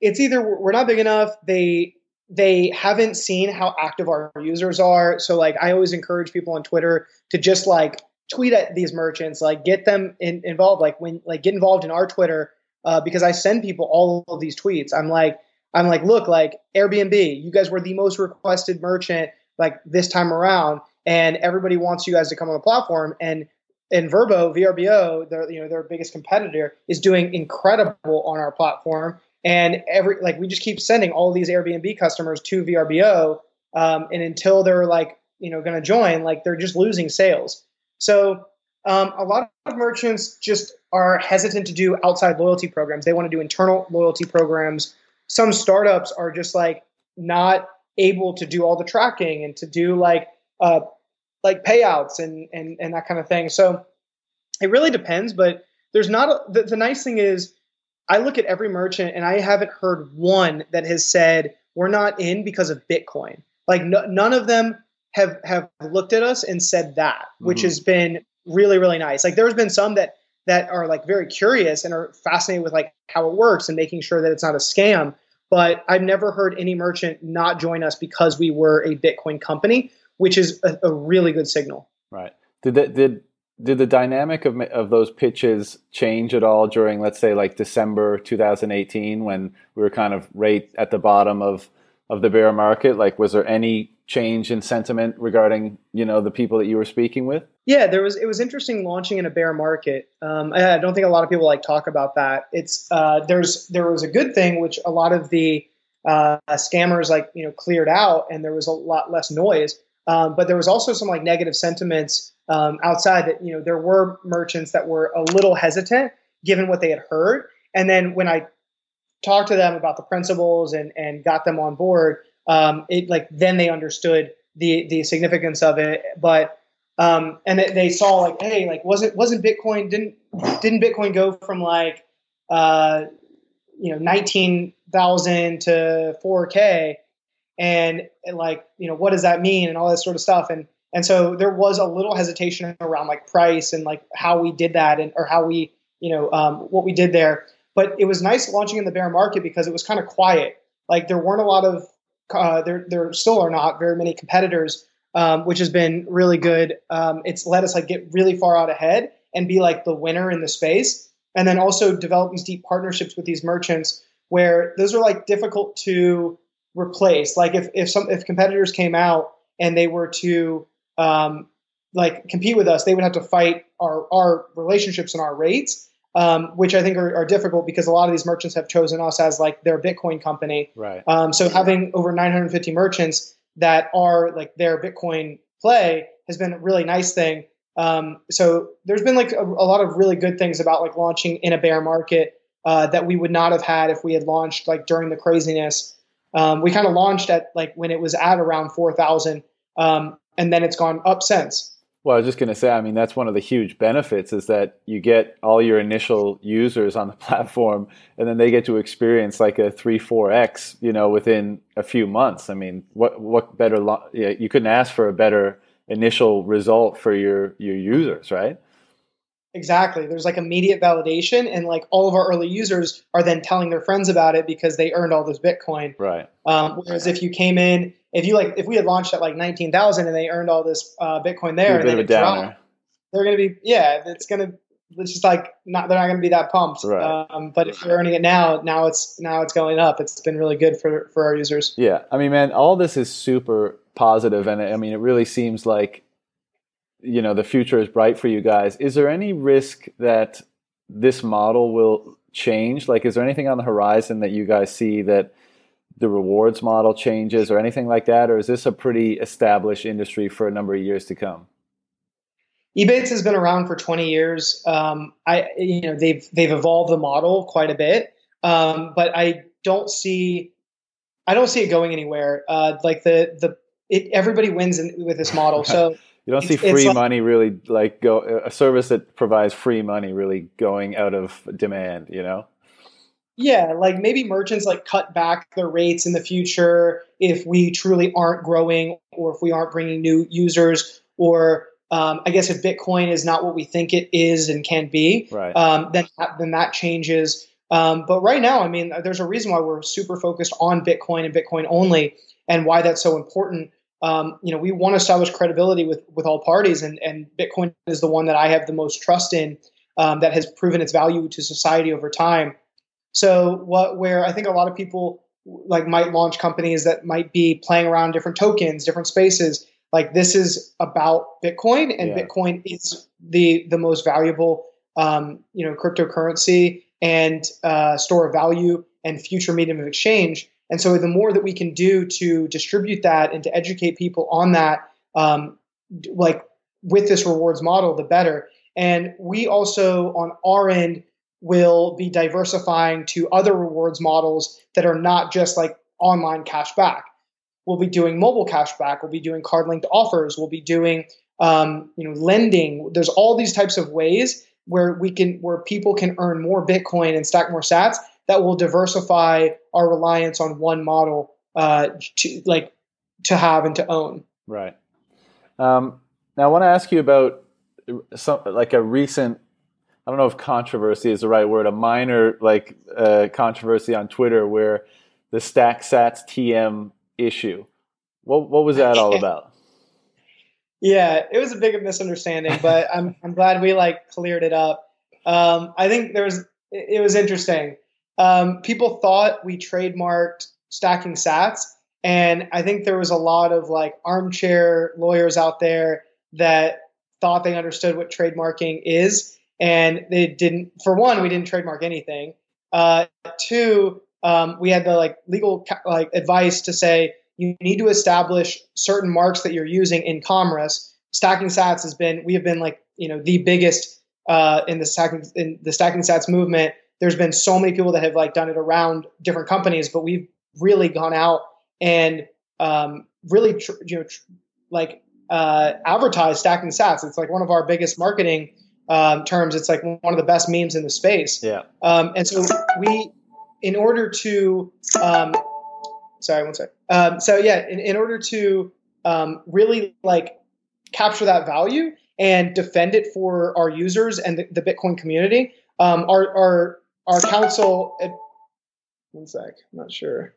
It's either we're not big enough. They they haven't seen how active our users are. So like I always encourage people on Twitter to just like tweet at these merchants, like get them in, involved, like when like get involved in our Twitter uh, because I send people all of these tweets. I'm like I'm like look like Airbnb, you guys were the most requested merchant like this time around, and everybody wants you guys to come on the platform and. And Vrbo, VRBO, their you know their biggest competitor, is doing incredible on our platform and every like we just keep sending all these Airbnb customers to VRBO, um, and until they're like you know going to join, like they're just losing sales. So um, a lot of merchants just are hesitant to do outside loyalty programs. They want to do internal loyalty programs. Some startups are just like not able to do all the tracking and to do like uh, like payouts and and and that kind of thing. So it really depends. But there's not a, the, the nice thing is I look at every merchant and I haven't heard one that has said we're not in because of Bitcoin. Like no, none of them have have looked at us and said that, which mm-hmm. has been really really nice. Like there's been some that that are like very curious and are fascinated with like how it works and making sure that it's not a scam. But I've never heard any merchant not join us because we were a Bitcoin company, which is a, a really good signal. Right. Did that did did the dynamic of of those pitches change at all during let's say like December 2018 when we were kind of right at the bottom of of the bear market like was there any change in sentiment regarding you know the people that you were speaking with? Yeah there was it was interesting launching in a bear market. Um, I, I, don't think a lot of people like talk about that. It's uh, there's there was a good thing which a lot of the uh, scammers like you know cleared out and there was a lot less noise. Um, but there was also some like negative sentiments um, outside that you know there were merchants that were a little hesitant given what they had heard. And then when i talked to them about the principles and and got them on board um, it like then they understood the the significance of it but um, and they saw like hey like wasn't wasn't bitcoin didn't didn't bitcoin go from like uh, you know 19000 to 4k and, and like you know what does that mean? And all that sort of stuff. And and so there was a little hesitation around like price and like how we did that and or how we you know um, what we did there. But it was nice launching in the bear market because it was kind of quiet. Like there weren't a lot of uh, there there still are not very many competitors um, which has been really good um, it's let us like get really far out ahead and be like the winner in the space and then also develop these deep partnerships with these merchants where those are like difficult to replace. Like if if some if competitors came out and they were to um, like compete with us, they would have to fight our our relationships and our rates, um, which I think are, are, difficult because a lot of these merchants have chosen us as like their Bitcoin company. Right. Um, so having over 950 merchants that are like their Bitcoin play has been a really nice thing. Um, so there's been like a, a, lot of really good things about like launching in a bear market uh, that we would not have had if we had launched like during the craziness. Um, we kind of launched at like when it was at around 4,000, um, and then it's gone up since. Well, I was just going to say, I mean, that's one of the huge benefits is that you get all your initial users on the platform, and then they get to experience like a three, four x, you know, within a few months. I mean, what what better? Lo- yeah, you couldn't ask for a better initial result for your your users, right? Exactly. There's like immediate validation, and like all of our early users are then telling their friends about it because they earned all this Bitcoin. Right. Um, whereas if you came in, if you like, if we had launched at like nineteen thousand and they earned all this uh, Bitcoin there, and then it dropped, they're going to be yeah, it's going to it's just like not they're not going to be that pumped. Right. Um, but if you're earning it now, now it's now it's going up. It's been really good for for our users. Yeah, I mean, man, all this is super positive, and I mean, it really seems like you know the future is bright for you guys. Is there any risk that this model will change? Like, is there anything on the horizon that you guys see that the rewards model changes or anything like that, or is this a pretty established industry for a number of years to come? Ebates has been around for 20 years. Um, I, you know, they've they've evolved the model quite a bit, um, but I don't see, I don't see it going anywhere. Uh, like the the it, everybody wins in, with this model. So you don't see free like, money really like go a service that provides free money really going out of demand. You know. Yeah, like maybe merchants like cut back their rates in the future if we truly aren't growing or if we aren't bringing new users or um, I guess if Bitcoin is not what we think it is and can be, right. um, then then that changes. Um, but right now, I mean, there's a reason why we're super focused on Bitcoin and Bitcoin only, and why that's so important um, you know, we want to establish credibility with with all parties, and and Bitcoin is the one that I have the most trust in, um, that has proven its value to society over time. So what where I think a lot of people like might launch companies that might be playing around different tokens, different spaces. Like this is about Bitcoin, and yeah. Bitcoin is the the most valuable um, you know cryptocurrency and uh, store of value and future medium of exchange. And so the more that we can do to distribute that and to educate people on that, um, like with this rewards model, the better. And we also, on our end, will be diversifying to other rewards models that are not just like online cash back. We'll be doing mobile cash back. We'll be doing card linked offers. We'll be doing um, you know lending. There's all these types of ways where we can where people can earn more Bitcoin and stack more Sats that will diversify our reliance on one model uh, to like to have and to own. Right. Um, now I want to ask you about some like a recent. I don't know if controversy is the right word. A minor like uh, controversy on Twitter where the Stack Sats TM issue. What what was that all about? Yeah, it was a big misunderstanding, but I'm I'm glad we like cleared it up. Um, I think there was it was interesting um, people thought we trademarked stacking sats. And I think there was a lot of like armchair lawyers out there that thought they understood what trademarking is. And they didn't, for one, we didn't trademark anything. Uh, two, um, we had the like legal like advice to say you need to establish certain marks that you're using in Commerce. Stacking Sats has been we have been like you know the biggest uh, in the stacking in the stacking Sats movement there's been so many people that have like done it around different companies, but we've really gone out and um, really, tr- you know, tr- like uh, advertised stacking sats. It's like one of our biggest marketing um, terms. It's like one of the best memes in the space. Yeah. Um, and so we, in order to um, sorry, one sec. Um, so yeah, in, in order to um, really like capture that value and defend it for our users and the, the Bitcoin community, um, our our our counsel. One sec, I'm not sure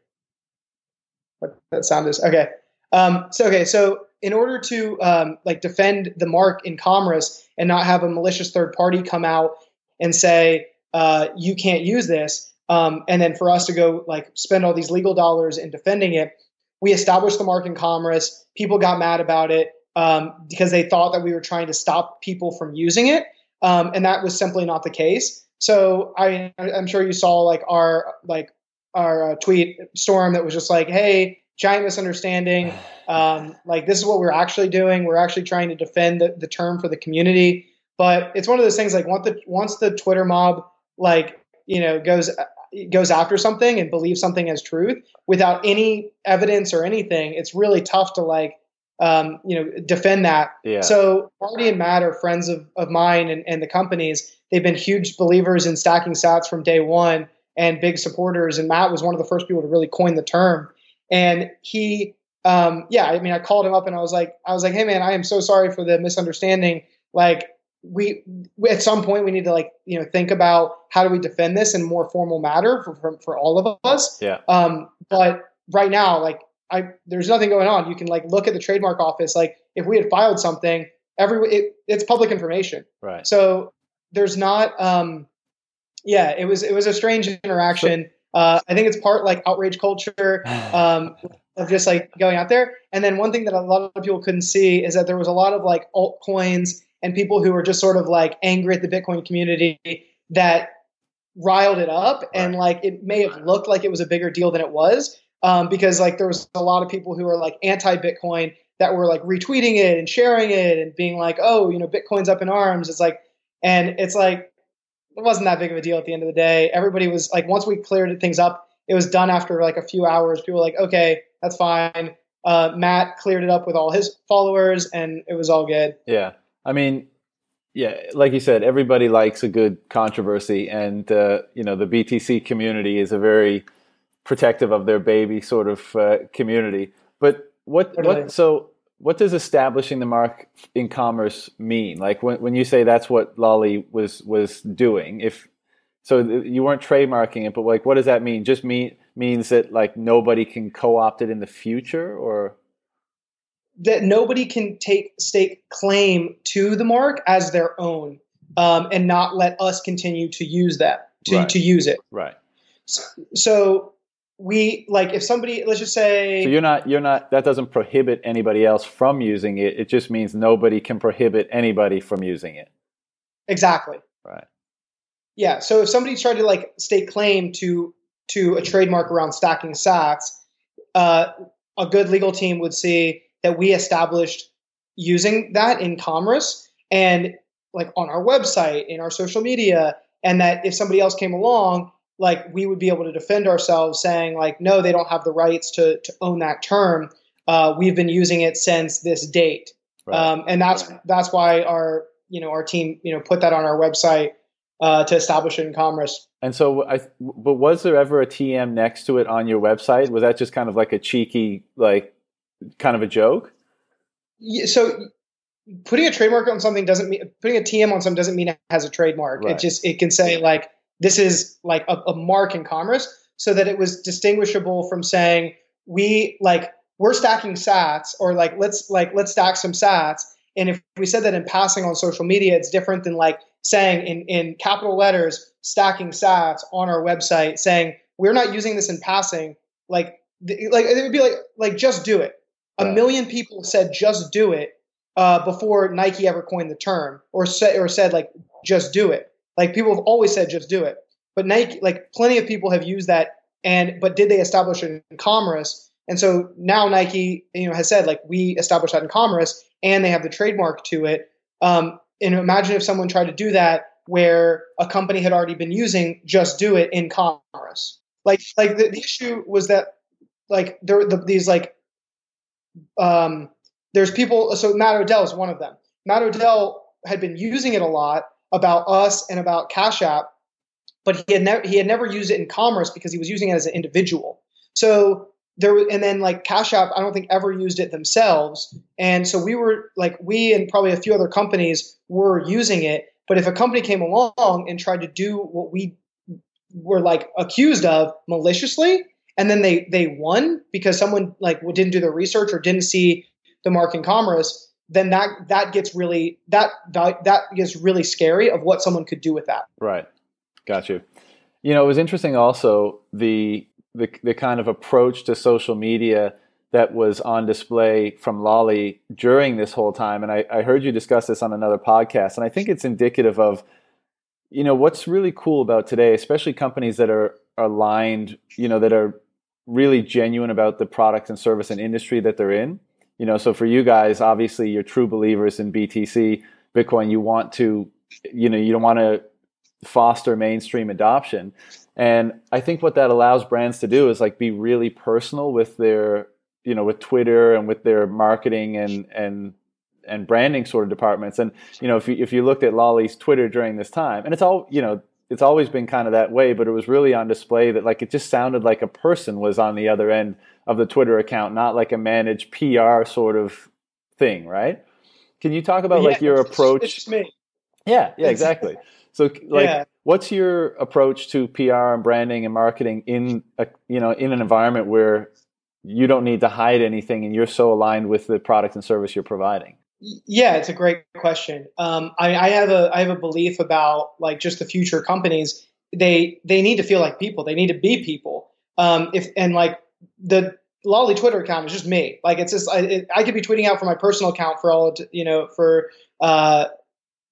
what that sound is. Okay, um, so okay, so in order to um, like defend the mark in Commerce and not have a malicious third party come out and say uh, you can't use this, um, and then for us to go like spend all these legal dollars in defending it, we established the mark in Commerce. People got mad about it um, because they thought that we were trying to stop people from using it, um, and that was simply not the case. So I, I'm sure you saw like our like our uh, tweet storm that was just like, "Hey, giant misunderstanding. Um, like this is what we're actually doing. We're actually trying to defend the, the term for the community." But it's one of those things like once the once the Twitter mob like you know goes goes after something and believes something as truth without any evidence or anything, it's really tough to like um, you know defend that. Yeah. So Marty and Matt are friends of, of mine and, and the companies. They've been huge believers in stacking sats from day one and big supporters. And Matt was one of the first people to really coin the term. And he um, yeah, I mean I called him up and I was like I was like, hey man, I am so sorry for the misunderstanding. Like we, we, at some point we need to like you know think about how do we defend this in more formal matter for for, for all of us. Yeah. Um but right now like i there's nothing going on. You can like look at the trademark office. Like if we had filed something every it, it's public information. Right. So there's not um yeah it was it was a strange interaction uh i think it's part like outrage culture um of just like going out there and then one thing that a lot of people couldn't see is that there was a lot of like altcoins and people who were just sort of like angry at the Bitcoin community that riled it up right. and like it may have looked like it was a bigger deal than it was um, because like there was a lot of people who were like anti-Bitcoin that were like retweeting it and sharing it and being like, oh, you know, Bitcoin's up in arms. It's like, and it's like it wasn't that big of a deal at the end of the day. Everybody was like, once we cleared things up, it was done after like a few hours. People were like, okay, that's fine. Uh, Matt cleared it up with all his followers, and it was all good. Yeah. I mean, yeah, like you said, everybody likes a good controversy, and uh, you know the BTC community is a very protective of their baby sort of uh, community. But what what so what does establishing the mark in commerce mean? Like when when you say that's what Lolli was was doing, if so you weren't trademarking it, but like what does that mean? Just mean means that like nobody can co-opt it in the future, or that nobody can take stake claim to the mark as their own um, and not let us continue to use that to, right. to use it right so, so, we like if somebody let's just say so you're not you're not that doesn't prohibit anybody else from using it. It just means nobody can prohibit anybody from using it. Exactly. Right. Yeah so if somebody tried to like stake claim to to a trademark around stacking sats uh, a good legal team would see that we established using that in commerce and like on our website, in our social media, and that if somebody else came along, like we would be able to defend ourselves saying like, no, they don't have the rights to, to own that term. Uh, we've been using it since this date. Right. Um, and that's, right. that's why our, you know, our team, you know, put that on our website uh, to establish it in commerce. And so, I, but was there ever a TM next to it on your website? Was that just kind of like a cheeky, like kind of a joke? Yeah, so putting a trademark on something doesn't mean putting a TM on something doesn't mean it has a trademark. Right. It just it can say like this is like a, a mark in commerce, so that it was distinguishable from saying we like we're stacking sats or like let's like let's stack some sats. And if we said that in passing on social media, it's different than like saying in, in capital letters stacking sats on our website saying we're not using this in passing. Like like it would be like like just do it a million people said just do it uh, before Nike ever coined the term or said or said like just do it. Like people have always said just do it. But Nike like plenty of people have used that and but did they establish it in commerce? And so now Nike, you know, has said like we established that in commerce and they have the trademark to it. Um, and imagine if someone tried to do that where a company had already been using just do it in commerce. Like like the, the issue was that like there the, these like um, there's people. So Matt Odell is one of them. Matt Odell had been using it a lot about us and about Cash App, but he had never he had never used it in commerce because he was using it as an individual. So there and then like Cash App, I don't think ever used it themselves. And so we were like we and probably a few other companies were using it. But if a company came along and tried to do what we were like accused of maliciously, and then they they won because someone like didn't do their research or didn't see the mark in commerce, then that that gets really that that gets really scary of what someone could do with that. Right. Got you. You know, it was interesting also the the, the kind of approach to social media that was on display from Lolli during this whole time. And I, I heard you discuss this on another podcast, and I think it's indicative of, you know, what's really cool about today, especially companies that are aligned, you know, that are really genuine about the product and service and industry that they're in. You know, so for you guys, obviously you're true believers in BTC, Bitcoin. You want to, you know, you don't want to foster mainstream adoption. And I think what that allows brands to do is like be really personal with their, you know, with Twitter and with their marketing and and and branding sort of departments. And you know, if you if you looked at Lolli's Twitter during this time, and it's all you know, it's always been kind of that way, but it was really on display that like it just sounded like a person was on the other end of the Twitter account, not like a managed PR sort of thing, right? Can you talk about yeah, like your approach? It's me. Yeah, yeah, exactly. So, like, yeah. what's your approach to PR and branding and marketing in a you know in an environment where you don't need to hide anything and you're so aligned with the product and service you're providing? Yeah, it's a great question. Um, I, I have a I have a belief about like just the future companies. They they need to feel like people. They need to be people. Um, if and like the Lolli Twitter account is just me. Like it's just I, it, I could be tweeting out from my personal account for all you know for uh,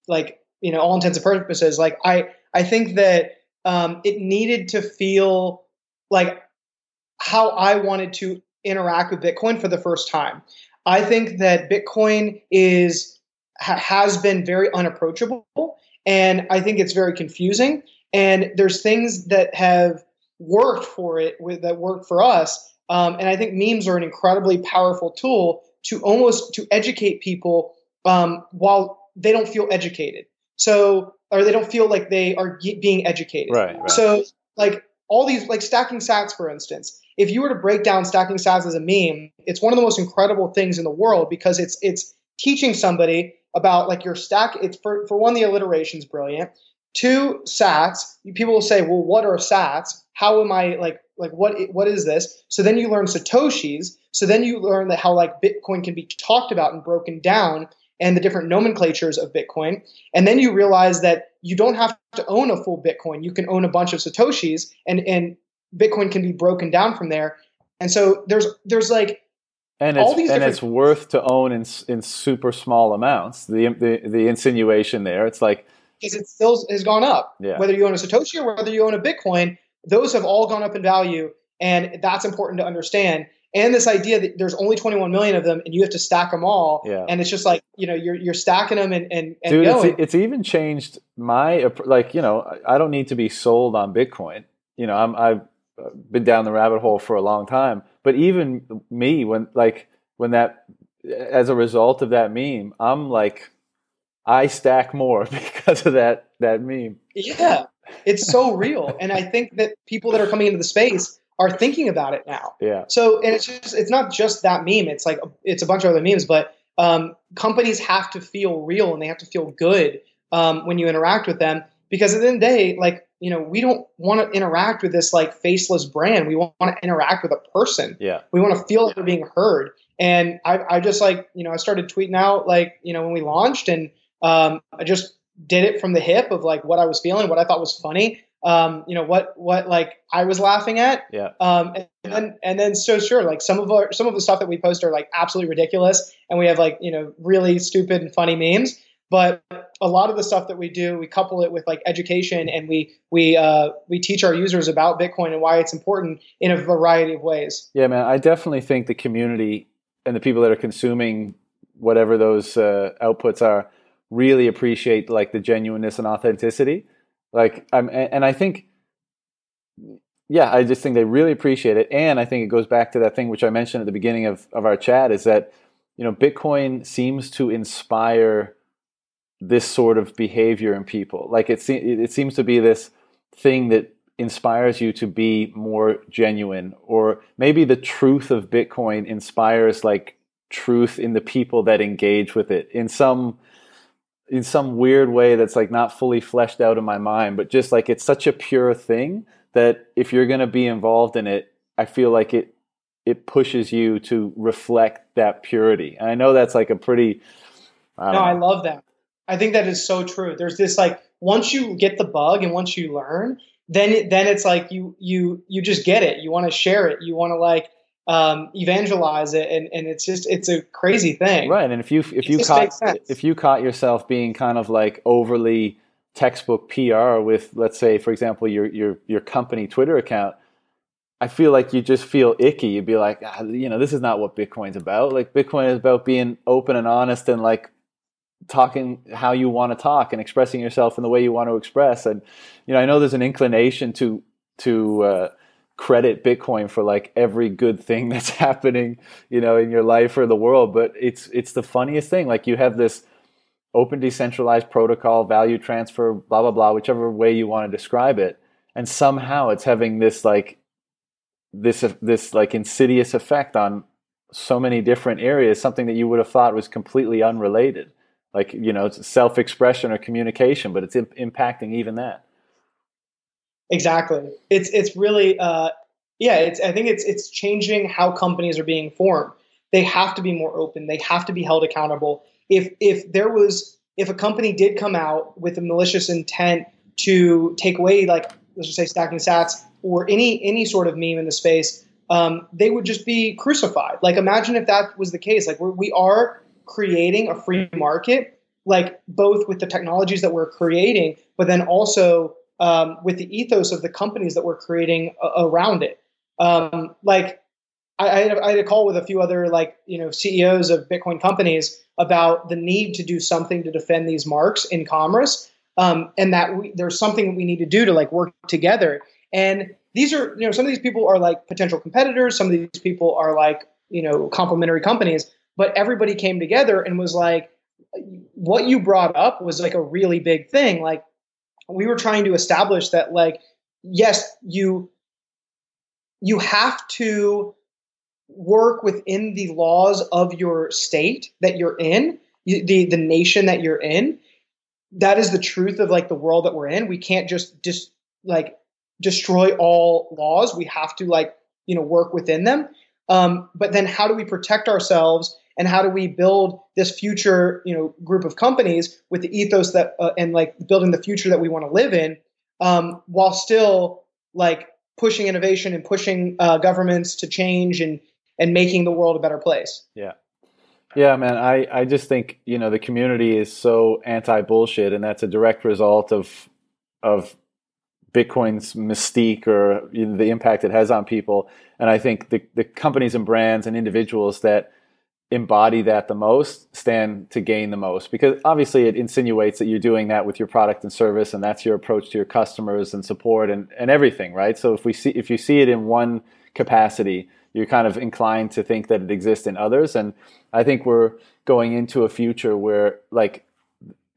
like you know all intents and purposes. Like i i think that um, it needed to feel like how i wanted to interact with bitcoin for the first time. I think that bitcoin is ha, has been very unapproachable and i think it's very confusing. And there's things that have worked for it with, that work for us um, and i think memes are an incredibly powerful tool to almost to educate people um, while they don't feel educated so, or they don't feel like they are being educated. Right, right. So, like all these, like stacking sats, for instance. If you were to break down stacking sats as a meme, it's one of the most incredible things in the world because it's it's teaching somebody about like your stack. It's for for one, the alliteration is brilliant. Two, sats. People will say, well, what are sats? How am I like like what what is this? So then you learn satoshis. So then you learn that how like Bitcoin can be talked about and broken down and the different nomenclatures of Bitcoin. And then you realize that you don't have to own a full Bitcoin. You can own a bunch of Satoshis and, and Bitcoin can be broken down from there. And so there's there's like and it's, and it's worth to own in, in super small amounts. The, the the insinuation there, it's like because it still has gone up. Yeah. Whether you own a Satoshi or whether you own a Bitcoin, those have all gone up in value, and that's important to understand. And this idea that there's only 21 million of them and you have to stack them all yeah. and it's just like you know you're you're stacking them and and, and Dude. It's, it's even changed my like you know i don't need to be sold on bitcoin. You know i'm i've uh, been down the rabbit hole for a long time. But even me when like when that as a result of that meme i'm like i stack more because of that that meme. Yeah it's so real and i think that people that are coming into the space are thinking about it now. Yeah. So and it's just it's not just that meme. It's like it's a bunch of other memes, but um, companies have to feel real and they have to feel good um, when you interact with them because at the end of the day, like you know, we don't want to interact with this like faceless brand. We want to interact with a person. Yeah. We want to feel like we're being heard. And I, I just like you know I started tweeting out like you know when we launched and um, I just did it from the hip of like what I was feeling, what I thought was funny um, you know what what like I was laughing at. Yeah. Um, and, then and then so sure, like some of our some of the stuff that we post are like absolutely ridiculous, and we have like you know really stupid and funny memes. But a lot of the stuff that we do, we couple it with like education, and we we uh, we teach our users about Bitcoin and why it's important in a variety of ways. Yeah, man, I definitely think the community and the people that are consuming whatever those uh, outputs are really appreciate like the genuineness and authenticity. Like I'm, and I think, yeah, I just think they really appreciate it, and I think it goes back to that thing which I mentioned at the beginning of of our chat is that you know Bitcoin seems to inspire this sort of behavior in people. Like it it seems to be this thing that inspires you to be more genuine. Or maybe the truth of bitcoin inspires like truth in the people that engage with it. In some in some weird way that's like not fully fleshed out in my mind but just like it's such a pure thing that if you're going to be involved in it i feel like it it pushes you to reflect that purity and i know that's like a pretty I no know. i love that i think that is so true there's this like once you get the bug and once you learn then then it's like you you you just get it. You want to share it. You want to like um, evangelize it, and, and it's just it's a crazy thing, right? And if you if you caught if you caught yourself being kind of like overly textbook PR with, let's say, for example, your your your company Twitter account, I feel like you just feel icky. You'd be like, ah, you know, this is not what Bitcoin's about. Like Bitcoin is about being open and honest and like talking how you want to talk and expressing yourself in the way you want to express. And you know, I know there's an inclination to to uh, credit Bitcoin for like every good thing that's happening, you know, in your life or the world. But it's it's the funniest thing. Like you have this open decentralized protocol, value transfer, blah blah blah, whichever way you want to describe it, and somehow it's having this like this this like insidious effect on so many different areas, something that you would have thought was completely unrelated like you know it's self-expression or communication but it's imp- impacting even that exactly. It's it's really uh, yeah it's i think it's it's changing how companies are being formed. They have to be more open. They have to be held accountable. If if there was if a company did come out with a malicious intent to take away like let's just say stacking sats or any any sort of meme in the space um, they would just be crucified. Like imagine if that was the case. Like we're, we are creating a free market, like both with the technologies that we're creating, but then also um, with the ethos of the companies that we're creating a- around it. Um, like I, I, had, I, had, a call with a few other like you know CEOs of Bitcoin companies about the need to do something to defend these marks in commerce, um, and that we, there's something that we need to do to like work together. And these are you know some of these people are like potential competitors. Some of these people are like you know complementary companies but everybody came together and was like what you brought up was like a really big thing like we were trying to establish that like yes you you have to work within the laws of your state that you're in the the nation that you're in. That is the truth of like the world that we're in. We can't just just like destroy all laws. We have to like you know work within them. Um, but then how do we protect ourselves and how do we build this future you know group of companies with the ethos that uh, and like building the future that we want to live in um, while still like pushing innovation and pushing uh, governments to change and and making the world a better place yeah yeah man i i just think you know the community is so anti bullshit and that's a direct result of of Bitcoin's mystique or you know, the impact it has on people. And I think the, the companies and brands and individuals that embody that the most stand to gain the most. Because obviously it insinuates that you're doing that with your product and service and that's your approach to your customers and support and, and everything right? So if we see if you see it in one capacity you're kind of inclined to think that it exists in others. And i think we're going into a future where like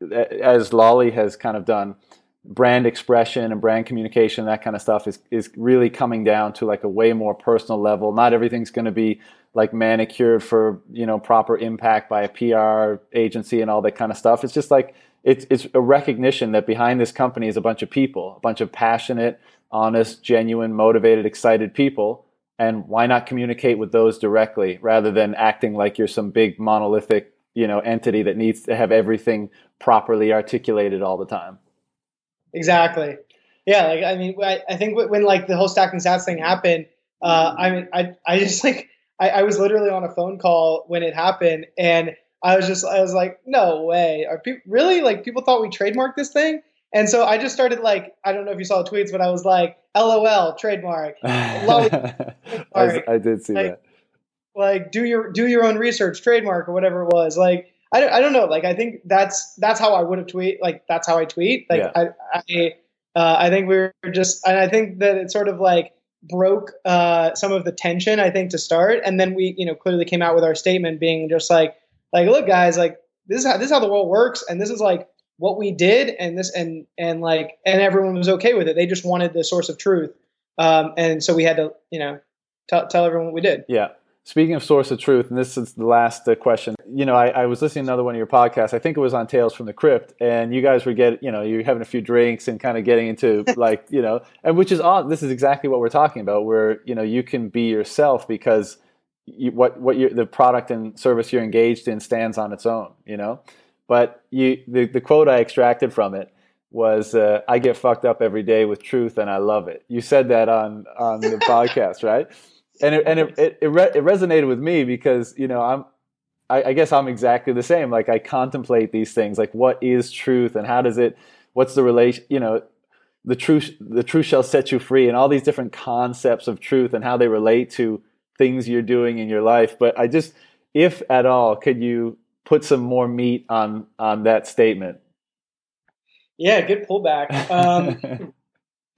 as lolli has kind of done brand expression and brand communication that kind of stuff is is really coming down to like a way more personal level. Not everything's going to be like manicured for you know proper impact by a PR agency and all that kind of stuff. It's just like it's it's a recognition that behind this company is a bunch of people, a bunch of passionate, honest, genuine, motivated, excited people. And why not communicate with those directly rather than acting like you're some big monolithic you know entity that needs to have everything properly articulated all the time. Exactly. Yeah, like I mean, I, I think when like the whole stacking sats thing happened, uh, I mean, I I just like I, I was literally on a phone call when it happened, and I was just I was like, no way, are people really like people thought we trademarked this thing? And so I just started like I don't know if you saw the tweets, but I was like, LOL, trademark. trademark. I, I, did see like, that. Like do your do your own research, trademark or whatever it was. Like I don't, I don't know. Like I think that's that's how I would have tweet. Like that's how I tweet. Like yeah. I I, uh, I think we are just and I think that it's sort of like broke uh, some of the tension, I think, to start. And then we, you know, clearly came out with our statement being just like, like, look, guys, like this is how this is how the world works, and this is like what we did and this and and like and everyone was okay with it. They just wanted the source of truth, um, and so we had to you know tell tell everyone what we did. Yeah. Speaking of source of truth, and this is the last uh, question. You know, I, I, was listening to another one of your podcasts. I think it was on Tales from the Crypt, and you guys were getting, you know, you're having a few drinks and kind of getting into like, you know, and which is odd. This is exactly what we're talking about, where you know you can be yourself because you, what what you the product and service you're engaged in stands on its own. You know, but you the the quote I extracted from it was uh, I get fucked up every day with truth and I love it. You said that on on the podcast, right? And it, and it it, it, re- it, resonated with me because you know I'm I, I, guess I'm exactly the same. Like I contemplate these things, like what is truth and how does it? What's the relation? You know, the truth the truth shall set you free, and all these different concepts of truth and how they relate to things you're doing in your life. But I just, if at all, could you put some more meat on on that statement? Yeah, good pullback. Um,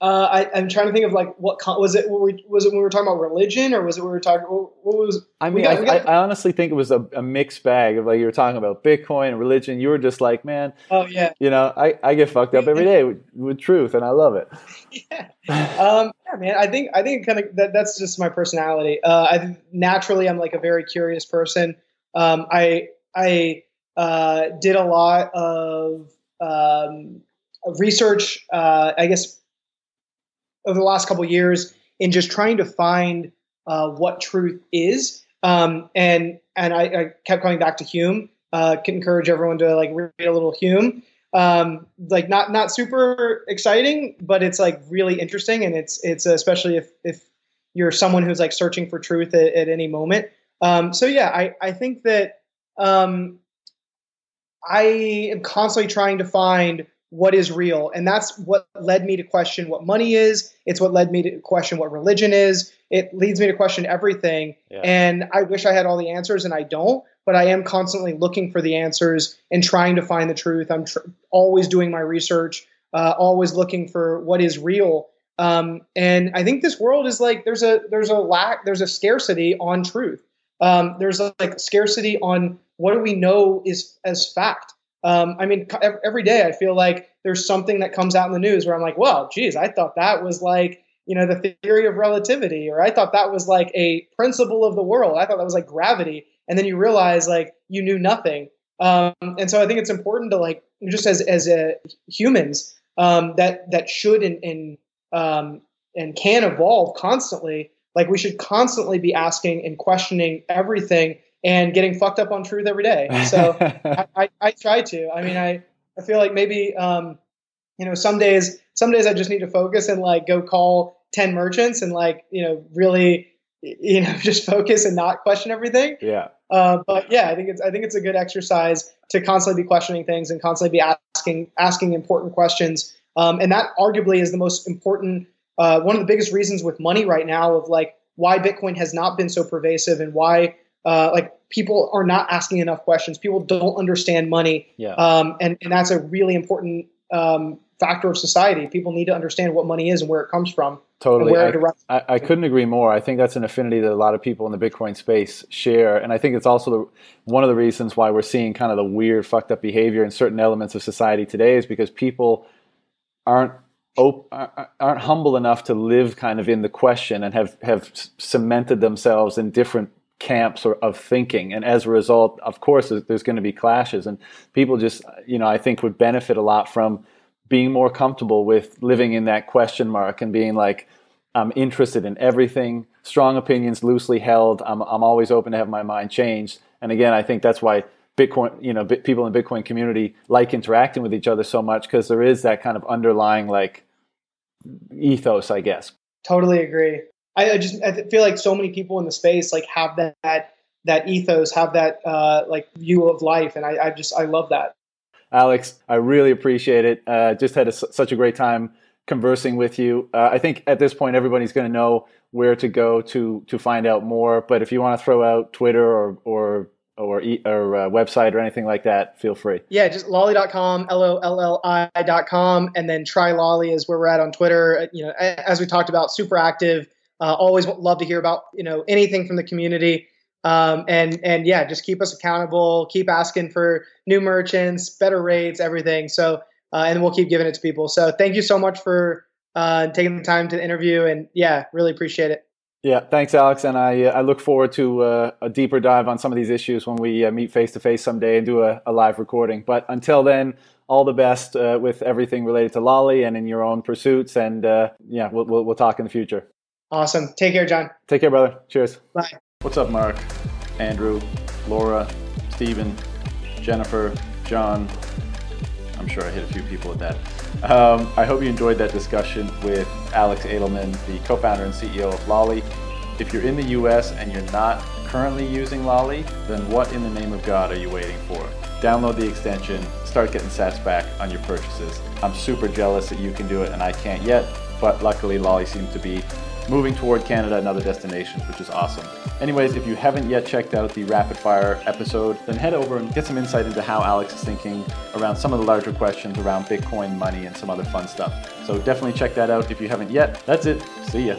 Uh, I, am trying to think of like what was it? Was it when we were talking about religion, or was it when we were talking? What was? I mean, got, I, got, I, honestly think it was a, a, mixed bag of like you were talking about Bitcoin and religion. You were just like, man, oh yeah, you know, I, I get fucked up every day with, with truth, and I love it. yeah, um, yeah, man. I think I think kind of that, that's just my personality. Uh, I naturally I'm like a very curious person. Um, I I uh, did a lot of um, research. Uh, I guess over the last couple years in just trying to find uh, what truth is. Um, and and I, I, kept coming back to Hume. Uh, can encourage everyone to like read a little Hume. Um, like not not super exciting, but it's like really interesting, and it's it's especially if if you're someone who's like searching for truth at, at any moment. Um, so yeah, I I think that um, I am constantly trying to find what is real. And that's what led me to question what money is. It's what led me to question what religion is. It leads me to question everything. Yeah. And I wish I had all the answers, and I don't. But I am constantly looking for the answers and trying to find the truth. I'm tr- always doing my research, uh, always looking for what is real. Um, and I think this world is like there's a there's a lack there's a scarcity on truth. Um, there's a, like scarcity on what do we know is as fact. Um, I mean, every day I feel like there's something that comes out in the news where I'm like, well, geez, I thought that was like, you know, the theory of relativity, or I thought that was like a principle of the world. I thought that was like gravity. And then you realize like you knew nothing. Um, and so I think it's important to like, just as, as a, humans, um, that, that should and, and, um, and can evolve constantly. Like we should constantly be asking and questioning everything and getting fucked up on truth every day. So I, I, I, try to. I mean, I, I feel like maybe, um, you know, some days, some days I just need to focus and like go call 10 merchants and like, you know, really, you know, just focus and not question everything. Yeah. Uh, but yeah, I think it's, I think it's a good exercise to constantly be questioning things and constantly be asking, asking important questions. Um, and that arguably is the most important, uh, one of the biggest reasons with money right now of like why Bitcoin has not been so pervasive and why uh, like people are not asking enough questions. People don't understand money, yeah. um, and and that's a really important um, factor of society. People need to understand what money is and where it comes from. Totally, I, I, I, couldn't agree more. I think that's an affinity that a lot of people in the Bitcoin space share, and I think it's also the, one of the reasons why we're seeing kind of the weird, fucked up behavior in certain elements of society today is because people aren't aren't humble enough to live kind of in the question and have have cemented themselves in different camps or of thinking. And as a result of course there's going to be clashes. And people just you know i think would benefit a lot from being more comfortable with living in that question mark and being like i'm interested in everything. Strong opinions loosely held. I'm, I'm always open to have my mind changed. And again i think that's why bitcoin you know people in bitcoin community like interacting with each other so much because there is that kind of underlying like ethos i guess. Totally agree I, I just I feel like so many people in the space like have that that ethos, have that uh, like view of life, and I, I just I love that. Alex, I really appreciate it. Uh, just had a, such a great time conversing with you. Uh, I think at this point everybody's going to know where to go to to find out more. But if you want to throw out Twitter or or or, e- or uh, website or anything like that, feel free. Yeah, just lolli.com, L O L L I.com, and then try lolli is where we're at on Twitter. Uh, you know, as we talked about, super active. Uh, always love to hear about you know anything from the community. Um, and and yeah, just keep us accountable. Keep asking for new merchants, better rates, everything. So uh, and we'll keep giving it to people. So thank you so much for uh, taking the time to interview. And yeah, really appreciate it. Yeah, thanks, Alex. And I uh, I look forward to uh, a deeper dive on some of these issues when we uh, meet face to face someday and do a, a, live recording. But until then, all the best uh, with everything related to Lolli and in your own pursuits. And yeah, we'll, we'll we'll talk in the future. Awesome. Take care, John. Take care, brother. Cheers. Bye. What's up, Mark, Andrew, Laura, Stephen, Jennifer, John? I'm sure I hit a few people with that. Um, I hope you enjoyed that discussion with Alex Adelman, the co founder and CEO of Lolli. If you're in the US and you're not currently using Lolli, then what in the name of God are you waiting for? Download the extension, start getting sats back on your purchases. I'm super jealous that you can do it and I can't yet, but luckily Lolli seems to be moving toward Canada and other destinations, which is awesome. Anyways, if you haven't yet checked out the rapid fire episode, then head over and get some insight into how Alex is thinking around some of the larger questions around Bitcoin, money, and some other fun stuff. So definitely check that out if you haven't yet. That's it. See ya.